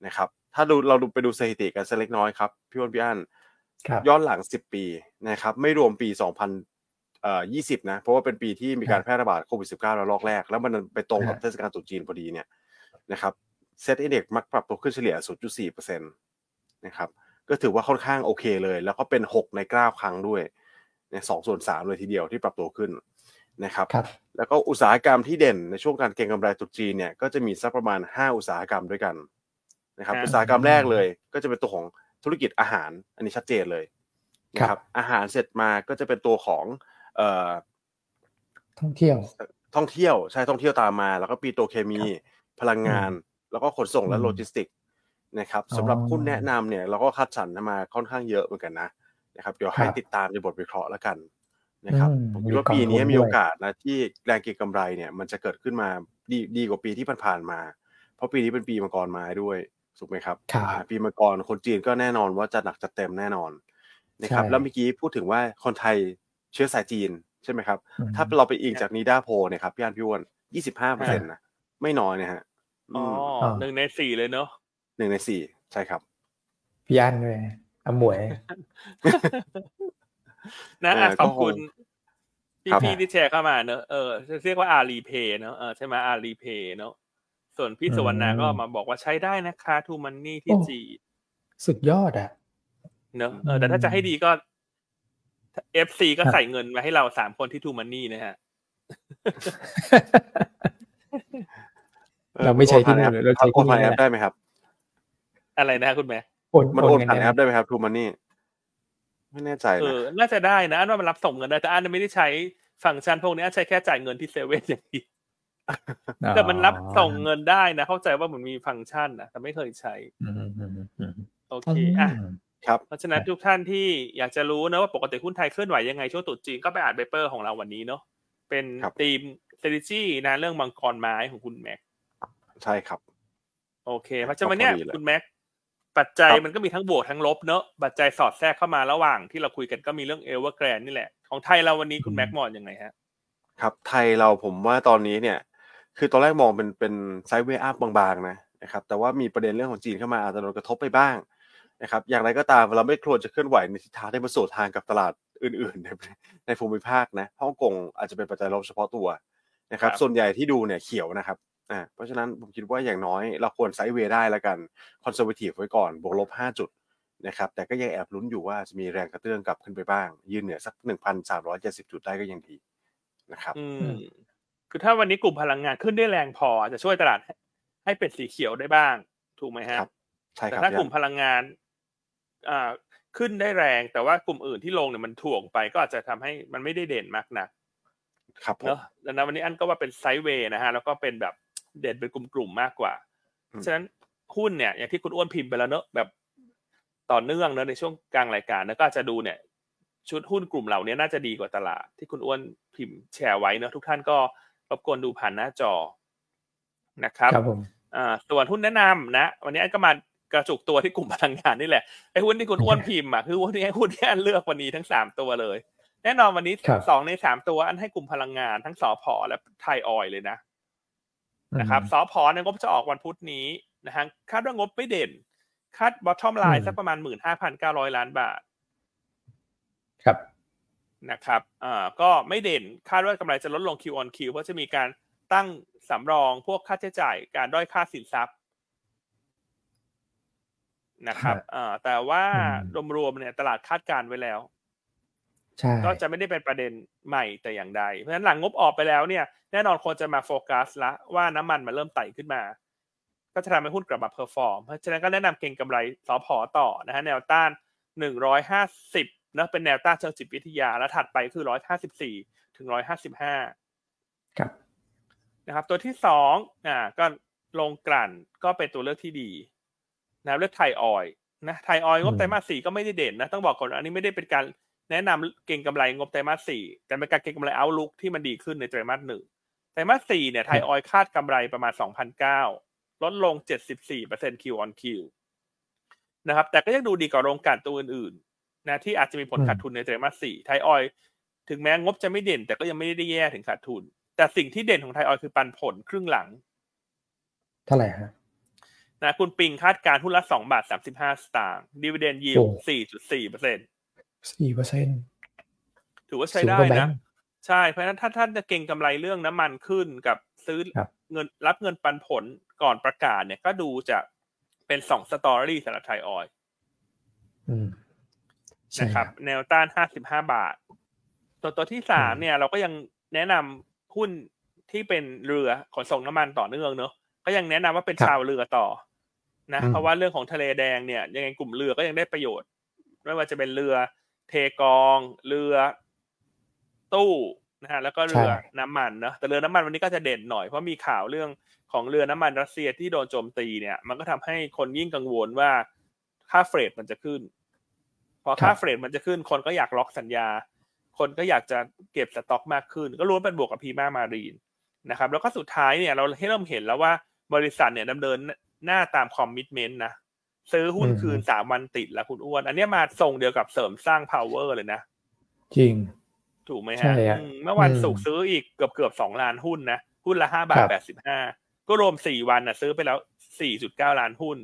นะครับ ถ้าดูเราดูไปดูสถิติกันสักเล็กน้อยครับพี่วอนพี่อันย้อนหลัง 10 ปีนะครับ ไม่รวมปี 2020เอ่อ20 นะ เพราะว่าเป็นปีที่มีการแพร่ระบาดโควิด -19 ระลอกแรก แล้วมันไปตรงกับเทศกาลตรุษจีนพอดีเนี่ยนะครับ เซ็ตอินเด็กมักปรับตัวขึ้นเฉลี่ย 0.4%นะครับ ก็ถือว่าค่อนข้างโอเคเลย แล้วก็เป็น 6 ใน9ครั้งด้วยเนี่ยสองส่วนสามเลยทีเดียวที่ปรับตัวขึ้นนะครับรบแล้วก็อุตสาหกรรมที่เด่นในช่วงการเก็งกำไรตุจีนเนี่ยก็จะมีสักประมาณ 5 อุตสาหกรรมด้วยกันนะครับ อุตสาหกรรมแรกเลย ก็จะเป็นตัวของธุรกิจอาหาร อันนี้ชัดเจนเลยนะครับ อาหารเสร็จมาก็จะเป็นตัวของเอ่อท่องเที่ยว ท่องเที่ยวใช่ท่องเที่ยวตามมา แล้วก็ปีโตเคมี พลังงาน แล้วก็ขนส่งและโลจิสติกนะครับสำหรับหุ้นแนะนำเนี่ยเราก็คัดสรรมาค่อนข้างเยอะเหมือนกันนะนะครับเดี๋ยวให้ติดตามในบทวิเคราะห์แล้วกันนะครับผมคิดว่าปีนี้มีโอกาสนะที่แรงเก็งกำไรเนี่ยมันจะเกิดขึ้นมาดีดีกว่าปีที่ผ่านๆมา เพราะปีนี้เป็นปีมังกรมาด้วยถูกไหมครับ ปีมังกรคนจีนก็แน่นอนว่าจะหนักจะเต็มแน่นอนนะครับแล้วเมื่อกี้พูดถึงว่าคนไทยเชื้อสายจีนใช่ไหมครับ ถ้าเราไปอิงจากนีด้าโพเนี่ยครับพี่อันพี่วอนยี่สิบห้าเปอร์เซ็นต์นะไม่น้อยนะฮะ อ๋อหนึ่งในสี่เลยเนาะหนึ่งในสี่ใช่ครับพี่อันเลยอมวย นะขอบคุณพี่พี่ที่แชร์เข้ามาเนอะเออเรียกว่าอารีเพย์เนอะเออใช่ไหมอารีเพย์เนอะส่วนพี่สวรรณาก็มาบอกว่าใช้ได้นะคะทูมันนี่ที่จีสุดยอดอะ เนอะเออแต่ถ้าจะให้ดีก็เอฟซีก็ใส่เงินมาให้เราสามคนที่ทูมันนี่นะฮะ เราไม่ใช้ที่นี่เราใช้ที่นี่แอปได้ไหมครับ อะไรนะคุณแม็กมันโอนผ่านแอปได้ไหมครับ TrueMoney ไม่แน่ใจเออน่าจะได้นะอันว่ามันรับส่งเงินได้แต่อันไม่ได้ใช้ฟังก์ชันพวกนี้ใช้แค่จ่ายเงินที่เซเว่นอย่างเดียวแต่มันรับส่งเงินได้นะ เข้าใจว่ามันมีฟังก์ชันนะแต่ไม่เคยใช้โอเคอะครับเพราะฉะนั้นทุกท่านที่อยากจะรู้นะว่าปกติหุ้นไทยเคลื่อนไหวยังไงช่วงตรุษจีนก็ไปอ่าน paper ของเราวันนี้เนาะเป็นทีม strategy นะเรื่องมังกรไม้ของคุณแม็ก ใช่ครับ โอเค เพราะฉะนั้นเนี่ยคุณแม็กปัจจัยมันก็มีทั้งบวกทั้งลบเนอะปัจจัยสอดแทรกเข้ามาระหว่างที่เราคุยกันก็มีเรื่องเอเวอร์แกรนนี่แหละ ของไทยเราวันนี้คุณแม็กมองยังไงฮะ ครับไทยเราผมว่าตอนนี้เนี่ย คือตอนแรกมองเป็นเป็น sideway up บางๆนะนะครับแต่ว่ามีประเด็นเรื่องของจีนเข้ามาอาจจะโดนกระทบไปบ้างนะครับอย่างไรก็ตามเราไม่ควรจะเคลื่อนไหวในทิศทางที่มันสวนทางกับตลาดอื่นๆ ในในภูมิภาคนะฮ่องกงอาจจะเป็นปัจจัยลบเฉพาะตัวนะครับ ส่วนใหญ่ที่ดูเนี่ยเขียวนะครับ อ่าเพราะฉะนั้นผมคิดว่าอย่างน้อยเราควร sideway ได้แล้วกัน conservative ไว้ก่อนบวกลบ 5 จุดนะครับแต่ก็ยังแอบลุ้นอยู่ว่าจะมีแรงกระเตื้องกลับขึ้นไปบ้าง ยืนเหนือสัก 1,370 จุดได้ก็ยังดีนะครับอืมคือถ้าวันนี้กลุ่มพลังงานขึ้นได้แรงพอจะช่วยตลาดให้เป็นสีเขียวได้บ้าง ถูกไหมฮะครับใช่คแต่รับถ้ากลุ่มพลังงานอ่าขึ้นได้แรง แต่ว่ากลุ่มอื่นที่ลงเนี่ยมันถ่วงไป ก็อาจจะทำให้มันไม่ได้เด่นมากนักครับผมเนอะดังนั้นวันนี้อันก็ว่าเป็นไซด์เวย์นะฮะแล้วก็เป็นแบบ เด่นเป็นกลุ่มๆมากกว่าอืมฉะนั้นหุ้นเนี่ยอย่างที่คุณอ้วนพิมพ์ไปแล้วเนอะแบบต่อเนื่องเนอะในช่วงกลางรายการนะก็อาจจะดูเนี่ย ชุดหุ้นกลุ่มเหล่านี้น่าจะดีกว่าตลาด ที่คุณอ้วนพิมพ์แชร์ไว้เนอะทุกท่านก็รบกวนดูผ่านหน้าจอนะครับครับผมอ่าส่วนหุ้นแนะนำนะ วันนี้อันก็มากระจุกตัวที่กลุ่มพลังงานนี่แหละไอ้หุ้นที่คุณอ้วนพิมพ์อะคือหุ้นที่หุ้นที่อันเลือกวันนี้ทั้งสามตัวเลย แน่นอนวันนี้ครับสองในสามตัวอันให้กลุ่มพลังงานทั้งสอพอและไทยออยล์เลยนะ นะครับสอพอเนี่ยงบจะออกวันพุธนี้นะฮะคาดว่างบไม่เด่น คาดบอททอมไลน์สักประมาณหมื่นห้าพันเก้าร้อยล้านบาท ครับนะครับอ่าก็ไม่เด่นคาดว่ากำไรจะลดลง Q on Q เพราะจะมีการตั้งสำรองพวกค่าใช้จ่ายการด้อยค่าสินทรัพย์นะครับครับอ่าแต่ว่าอืมรวมๆเนี่ยตลาดคาดการณ์ไว้แล้วใช่ ก็จะไม่ได้เป็นประเด็นใหม่แต่อย่างใด เพราะฉะนั้นหลังงบออกไปแล้วเนี่ยแน่นอนคนจะมาโฟกัสละว่าน้ำมันมันเริ่มไต่ขึ้นมา ก็จะทำให้หุ้นกลับมา perform เพราะฉะนั้นก็แนะนำเก็งกำไรสอพอต่อนะฮะแนวต้านหนึ่งร้อยห้าสิบนะเป็นแนวต้านเชิงจิตวิทยา แล้วถัดไปคือร้อยห้าสิบสี่ถึงร้อยห้าสิบห้าครับนะครับ ตัวที่สองอ่าก็โรงกลั่นก็เป็นตัวเลือกที่ดีนะเลือกไทยออยล์นะไทยออยล์งบอืมไตรมาสสี่ก็ไม่ได้เด่นนะต้องบอกก่อนอันนี้ไม่ได้เป็นการ แนะนำเก็งกำไรงบไตรมาสสี่แต่เป็นการเก็งกำไร outlook ที่มันดีขึ้นในไตรมาสหนึ่งไตรมาสสี่เนี่ยไทยออยล์คาดกำไรประมาณสองพันเก้าลดลงเจ็ดสิบสี่เปอร์เซ็นต์ Q on Q นะครับ แต่ก็ยังดูดีกว่าโรงกลั่นตัวอื่นๆนะที่อาจจะมีผลอืมขาดทุนในไตรมาสสี่ไทยออยล์ถึงแม้งบจะไม่เด่น แต่ก็ยังไม่ได้แย่ถึงขาดทุน แต่สิ่งที่เด่นของไทยออยล์คือปันผลครึ่งหลัง เท่าไหร่ฮะนะคุณปิงคาดการณ์หุ้นละสองบาทสามสิบห้าสตางค์ dividend yield โอ้สี่จุดสี่เปอร์เซ็นต์ สี่เปอร์เซ็นต์ถือว่าใช้สูงได้กว่าแบงก์นะใช่ เพราะฉะนั้นถ้าท่านจะเก็งกำไรเรื่องน้ำมันขึ้นกับซื้อครับเงินรับเงินปันผลก่อนประกาศเนี่ยก็ดูจะเป็นสอง story สำหรับไทยออยล์อืมใช่นะครับ แนวต้านห้าสิบห้าบาท ตัวตัวที่สามอืมเนี่ย เราก็ยังแนะนำหุ้นที่เป็นเรือขนส่งน้ำมันต่อเนื่องเนอะก็ยังแนะนำว่าเป็นชาวเรือต่อ นะอืมเพราะว่าเรื่องของทะเลแดงเนี่ย ยังไงกลุ่มเรือก็ยังได้ประโยชน์ ไม่ว่าจะเป็นเรือ เทกองเรือตู้นะฮะแล้วก็เรือน้ำมันนะแต่เรือน้ำมันวันนี้ก็จะเด่นหน่อยเพราะมีข่าวเรื่องของเรือน้ำมันรัสเซียที่โดนโจมตีเนี่ย มันก็ทำให้คนยิ่งกังวลว่าค่าเฟรดมันจะขึ้น พอค่าเฟรดมันจะขึ้น คนก็อยากล็อกสัญญา คนก็อยากจะเก็บสต็อกมากขึ้น ก็รู้ว่าเป็นบวกกับพีมามารีนนะครับ แล้วก็สุดท้ายเนี่ยเราให้เริ่มเห็นแล้วว่าบริษัทเนี่ยดำเนินหน้าตามคอมมิชเมนต์นะ ซื้อหุ้นอืมคืนสามวันติดแล้วคุณอ้วน อันเนี้ยมาส่งเดียวกับเสริมสร้าง power เลยนะ จริง ถูกไหมใช่ฮะฮะอืมเมื่อวันอืมศุกร์ซื้ออีกเกือบเกือบสองล้านหุ้นนะ หุ้นละห้าบาทครับแปดสิบห้าก็รวมสี่วันนะซื้อไปแล้วสี่จุดเก้าล้านหุ้น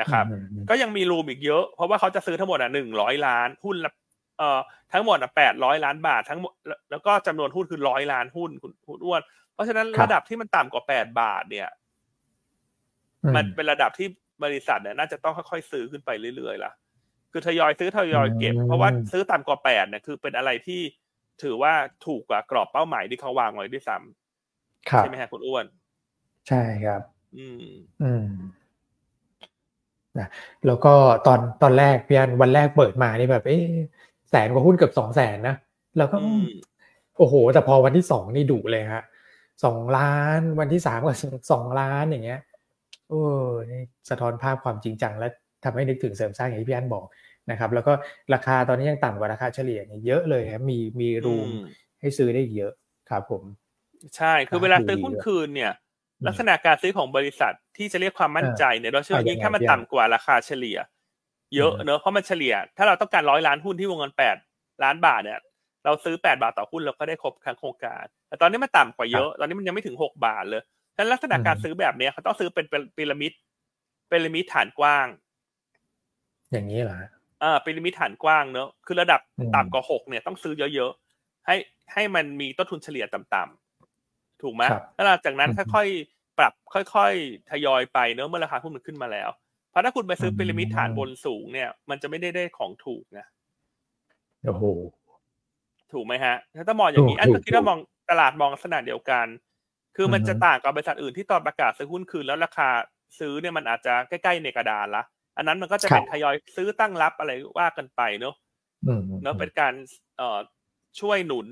นะครับอืมอืมก็ยังมีรูมอีกเยอะ เพราะว่าเขาจะซื้อทั้งหมดอะหนึ่งร้อยล้านหุ้นละเอ่อทั้งหมดอะแปดร้อยล้านบาททั้งหมดแล้วแล้วก็จำนวนหุ้นคือร้อยล้านหุ้นคุณคุณอ้วน เพราะฉะนั้นครับระดับที่มันต่ำกว่าแปดบาทเนี่ยอืมันเป็นระดับที่ บริษัทเนี่ยน่าจะต้องค่อยๆซื้อขึ้นไปเรื่อยๆล่ะ คือทยอยซื้อทยอยเก็บอืมเพราะว่าซื้อต่ำกว่าแปดเนี่ยคือเป็นอะไรที่ถือว่าถูกกว่ากรอบเป้าหมายที่เขาวางไว้ด้วยซ้ครัำบใช่ไหมฮะคุณอ้วน ใช่ครับ อืม อืมนะแล้วก็ตอนตอนแรกพี่อันวันแรกเปิดมานี่แบบ เอ๊ะแสนกว่าหุ้นเกือบสองแสนนะแล้วก็อืมโอ้โห แต่พอวันที่สองนี่ดุเลยฮะสองล้านวันที่สามก็สองล้านอย่างเงี้ย โอ้นี่สะท้อนภาพความจริงจัง และทำให้นึกถึงเสริมสร้างอย่างที่พี่อันบอกนะครับ แล้วก็ราคาตอนนี้ยังต่ำกว่าราคาเฉลี่ยเนี่ยเยอะเลยครับมีมีรูมอืมให้ซื้อได้อีกเยอะครับผม ใช่คือเวลาซื้อหุ้นคืนเนี่ยอืมลักษณะการซื้อของบริษัทที่จะเรียกความมั่นใจเนี่ยเราเชื่อว่ายิ่งถ้ามันต่ำกว่าราคาเฉลี่ย เยอะอืมเนอะเพราะมันเฉลี่ย ถ้าเราต้องการร้อยล้านหุ้นที่วงเงินแปดล้านบาทเนี่ย เราซื้อแปดบาทต่อหุ้นเราก็ได้ครบทั้งโครงการแต่ตอนนี้มันต่ำกว่าเยอะ ตอนนี้มันยังไม่ถึงหกบาทเลย ฉะนั้นลักษณะการซื้อแบบเนี้ยเขาต้องซื้อเป็นพีระมิดพีระมิดฐานกว้าง อย่างนี้เหรอฮะอ่าเป็นพีระมิดฐานกว้างเนอะคือระดับอืมต่ำกว่าหกเนี่ยต้องซื้อเยอะๆให้ให้มันมีต้นทุนเฉลี่ยต่ำๆถูกไหมครับแล้วหลังจากนั้นอืมค่อยๆปรับค่อยๆทยอยไปเนอะเมื่อราคาหุ้นมันขึ้นมาแล้วเพราะถ้าคุณไปซื้อเป็นพีระมิดฐานบนสูงเนี่ย มันจะไม่ได้ได้ของถูกนะโอ้โหถูกไหมฮะ ถ้าต้องมองอย่างนี้ถูกอันถูก็คิดว่ามองตลาดมองลักษณะเดียวกัน คือมันอือฮึจะต่างกับบริษัทอื่นที่ตอนประกาศซื้อหุ้นคืนแล้วราคาซื้อเนี่ยมันอาจจะใกล้ๆในกระดานละ อันนั้นมันก็จะเป็นทยอยซื้อตั้งรับอะไรว่ากันไปเนอะอืมเนอะเป็นการเอ่อช่วยหนุน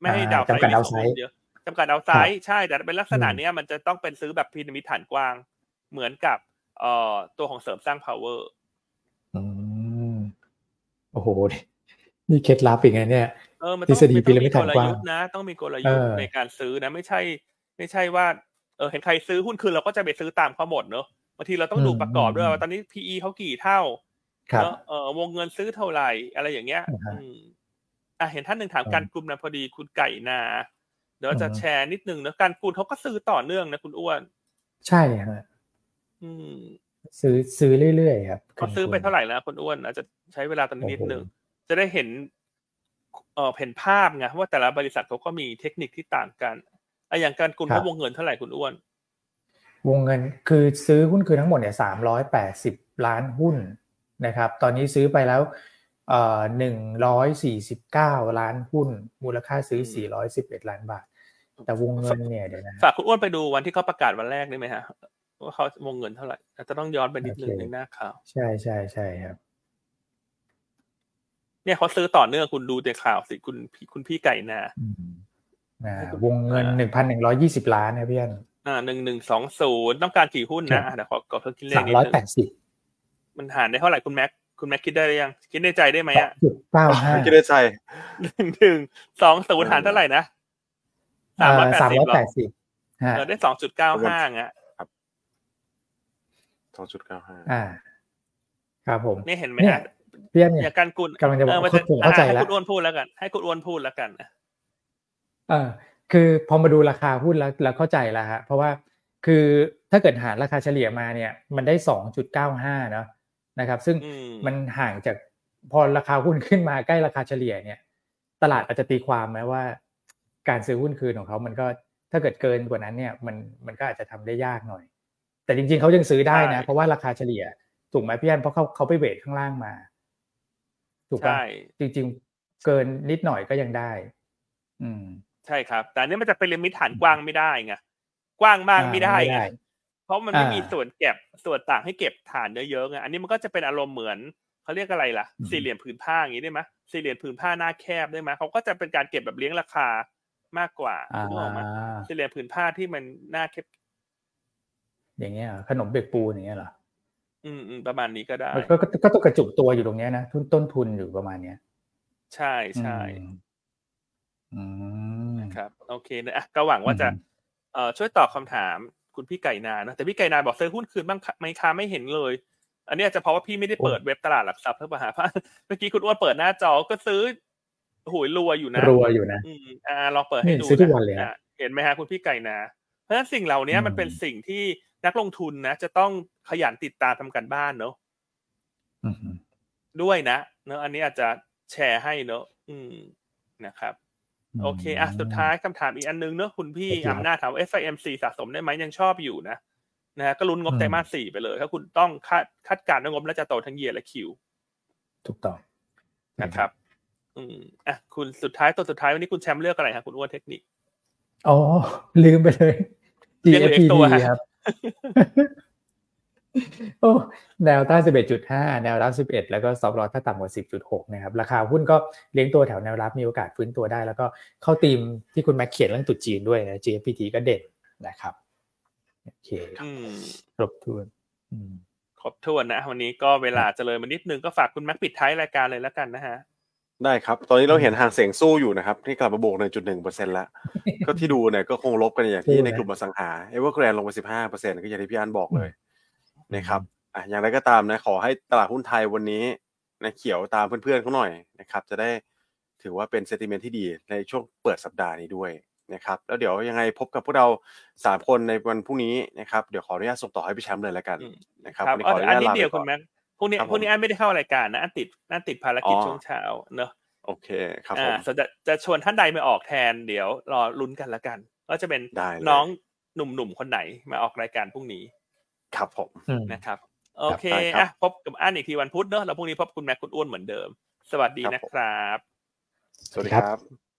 ไม่ให้อ่าดาวไซจำกัดด์ดาวไซด์เยอะจำกัดดาวไซด์ใช่ แต่เป็นลักษณะอืมเนี้ยมันจะต้องเป็นซื้อแบบพีระมิดฐานกว้างเหมือนกับเอ่อตัวของเสริมสร้าง power อืมโอ้โห นี่เคล็ดลับอีกไงเนี่ยเออมันทต้ฤองษฎีมันต้องพีระมิมีดกฐานลกว้างยุทธ์นะ ต้องมีกลยุทธ์เออในการซื้อนะ ไม่ใช่ ไม่ใช่ว่าเออเห็นใครซื้อหุ้นคืนเราก็จะไปซื้อตามเขาหมดเนอะบางทีเราต้องดูประกอบด้วยว่าตอนนี้ PE เขากี่เท่าครับเนอะเออวงเงินซื้อเท่าไหร่อะไรอย่างเงี้ยอ่าฮะอืมอะเห็นท่านหนึ่งถามอืมการกลุ่มนะพอดีคุณไก่นาเดี๋ยวจะอืมแชร์นิดนึงนะการกลุ่มเขาก็ซื้อต่อเนื่องนะคุณอ้วน ใช่ฮะอืม ซื้อซื้อเรื่อยๆครับเขาซื้อไปเท่าไหร่แล้วคุณอ้วนอาจจะใช้เวลาตอนนี้นิดนึงโอ้โหจะได้เห็นเออเห็นภาพไงว่าแต่ละบริษัทเขาก็มีเทคนิคที่ต่างกัน อะอย่างการกุลเขาวงเงินเท่าไหร่คุณอ้วน วงเงินคือซื้อหุ้นคืนทั้งหมดเนี่ยสามร้อยแปดสิบล้านหุ้นนะครับ ตอนนี้ซื้อไปแล้วเอ่อหนึ่งร้อยสี่สิบเก้าล้านหุ้น มูลค่าซื้ออืมสี่ร้อยสิบเอ็ดล้านบาท แต่วงเงินเนี่ยเดี๋ยวนะฝากคุณอ้วนไปดูวันที่เขาประกาศวันแรกได้ไหมฮะว่าเขาวงเงินเท่าไหร่อาจจะต้องย้อนไปนิดนึงโอเคในหน้าข่าว ใช่ใช่ใช่ครับ เนี่ยเขาซื้อต่อเนื่องคุณดูในข่าวสิคุณพี่คุณพี่ไก่นาอืมอ่าให้คุณ วงเงินอ่าหนึ่งพันหนึ่งร้อยี่สิบล้านนะพี่อันอ่าหนึ่งหนึ่งสองศูนย์ต้องการกี่หุ้นครันะบอะเดี๋ยวขอกดเครื่องคิดเลขสามนิดร้อยนึงแปดสิบมันหารได้เท่าไหร่คุณแม็กคุณแม็กคิดได้หรือยัง คิดในใจได้ไหมสออะงจุดเก้าห้าไม่คิดได้ใจหนึ่งหนึ่งสองศูนย์หารเท่าไหร่นะสามร้อยแปดสามสิบร้อยหรอแปดสิบฮะเออได้สองจุดเก้าห้าอะสองจุดเก้าห้าอ่า ครับผมนี่เห็นไหมเนี่ยฮะพี่อันเนี่อยย่างการกุลกำลังจะบอกเออมันเข้าผมเข้าใจให้แล้วคุณอ้วนพูดแล้วกัน ให้คุณอ้วนพูดแล้วกันนะ เออคือพอมาดูราคาหุ้นแล้วแล้วเข้าใจแล้วฮะเพราะว่าคือถ้าเกิดหารราคาเฉลี่ยมาเนี่ยมันได้สองจุดเก้าห้าเนาะนะครับ ซึ่งอืมมันห่างจากพอราคาหุ้นขึ้นมาใกล้ราคาเฉลี่ยเนี่ย ตลาดอาจจะตีความไหมว่า การซื้อหุ้นคืนของเขามันก็ถ้าเกิดเกินกว่านั้นเนี่ยมันมันก็อาจจะทำได้ยากหน่อย แต่จริงๆเขายังซื้อได้นะ เพราะว่าราคาเฉลี่ยถูกไหมพี่อันเพราะเขาเขาไปเวทข้างล่างมา ถูกปะใช่จริง ๆ เกินนิดหน่อยก็ยังได้ อืม ใช่ครับ แต่อันนี้มันจะเป็นลิมิตฐานกว้างไม่ได้ไงกว้างมากไม่ได้อ่าไม่ไงได้เพราะมันไม่อ่ามีมีส่วนเก็บส่วนต่างให้เก็บฐานเยอะๆไงอันนี้มันก็จะเป็นอารมณ์เหมือนเขาเรียกอะไรล่ะอืมสี่เหลี่ยมผืนผ้าอย่างนี้ได้ไหมสี่เหลี่ยมผืนผ้าหน้าแคบได้ไหมเขาก็จะเป็นการเก็บแบบเลี้ยงราคามากกว่าอ่านึกออกไหมสี่เหลี่ยมผืนผ้าที่มันหน้าแคบอย่างเงี้ยเหรอขนมเบกปูนอย่างเงี้ยเหรออืมอืมประมาณนี้ก็ได้ก็ก็ก็ต้องกระจุกตัวอยู่ตรงเนี้ยนะทุนต้นทุนอยู่ประมาณเนี้ย ใช่ใช่อืมอืมครับ โอเคนะอะก็หวังว่าจะอืมเอ่อช่วยตอบคำถามคุณพี่ไก่นานะแต่พี่ไก่นาบอกซื้อหุ้นคืนบ้างคะไหม่ค้าไม่เห็นเลย อันนี้อาจจะเพราะว่าพี่ไม่ได้เปิดเว็บตลาดหลักทรัพย์เพื่อมาหาเพราะเมื่อกี้คุณอ้วนเปิดหน้าจอก็ซื้อหุยรัวอยู่นะรัวอยู่นะอืมอ่าลองเปิดให้นี่ดูซื้อทุกวันเลยฮะอะเห็นไหมฮะคุณพี่ไก่นา เพราะฉะนั้นสิ่งเหล่านี้อืมมันเป็นสิ่งที่นักลงทุนนะ จะต้องขยันติดตามทำกันบ้านเนอะอืมด้วยนะ เนอะอันนี้อาจจะแชร์ให้เนอะอืมนะครับ โอเคอะสุดท้ายคำถามอีกอันนึงเนอะคุณพี่โอเคครับอำนาจถามว่า FIMC สะสมได้ไหมยังชอบอยู่นะนะฮะก็ลุ้นงบอืมไตรมาสสี่ไปเลยถ้าคุณต้องคาดคาดการณ์ว่างบน่าจะโตทั้งเยียและคิว ถูกต้องนะครับ อืมอะคุณสุดท้ายตัวสุดท้ายวันนี้คุณแชมป์เลือกอะไรครับคุณอ้วนเทคนิคอ๋อลืมไปเลยยังเหลืออีก GFPD ตัวฮะครับ โอ้แนวต้าน 11.5 แนวรับ 11 แล้วก็ stop loss ถ้าต่ำกว่า 10.6 นะครับ ราคาหุ้นก็เลี้ยงตัวแถวแนวรับมีโอกาสฟื้นตัวได้ แล้วก็เข้าธีมที่คุณแม็กเขียนเรื่องตรุษจีนด้วยนะ GFPT ก็เด่นนะครับ โอเคอืมครบถ้วนอืมครบถ้วนนะ วันนี้ก็เวลาจะเลยมานิดนึงก็ฝากคุณแม็กปิดท้ายรายการเลยแล้วกันนะฮะได้ครับ ตอนนี้เราเห็นฮั่งเส็งสู้อยู่นะครับ ที่กลับมาบวก 1.1%แล้ว ก็ที่ดูเนี่ยก็คงลบกันอย่างที่สู้นะในกลุ่มอสังหาเอเวอร์แกรนลงไป15%ก็อย่างที่พี่อันบอกเลย นะครับอะอย่างไรก็ตามนะขอให้ตลาดหุ้นไทยวันนี้นะเขียวตามเพื่อนๆเขาหน่อยนะครับจะได้ถือว่าเป็นเซติเมนต์ที่ดีในช่วงเปิดสัปดาห์นี้ด้วยนะครับแล้วเดี๋ยวยังไงพบกับพวกเราสามคนในวันพรุ่งนี้นะครับเดี๋ยวขออนุญาตส่งต่อให้พี่แชมป์เลยแล้วกันนะครับขออนุญาตลาไปก่อนพรุ่งนี้พรุ่งนี้อันไม่ได้เข้ารายการนะอันติดอันติดภารกิจช่วงเช้าเนอะโอเคครับผมจะจะชวนท่านใดมาออกแทนเดี๋ยวรอลุ้นกันละกันว่าจะเป็นน้องหนุ่มๆคนไหนมาออกรายการพรุ่งนี้ ครับผมนะครับ โอเคอะพบกับอันอีกทีวันพุธเนอะแล้วพรุ่งนี้พบคุณแม็กคุณอ้วนเหมือนเดิม สวัสดีนะครับ สวัสดีครับ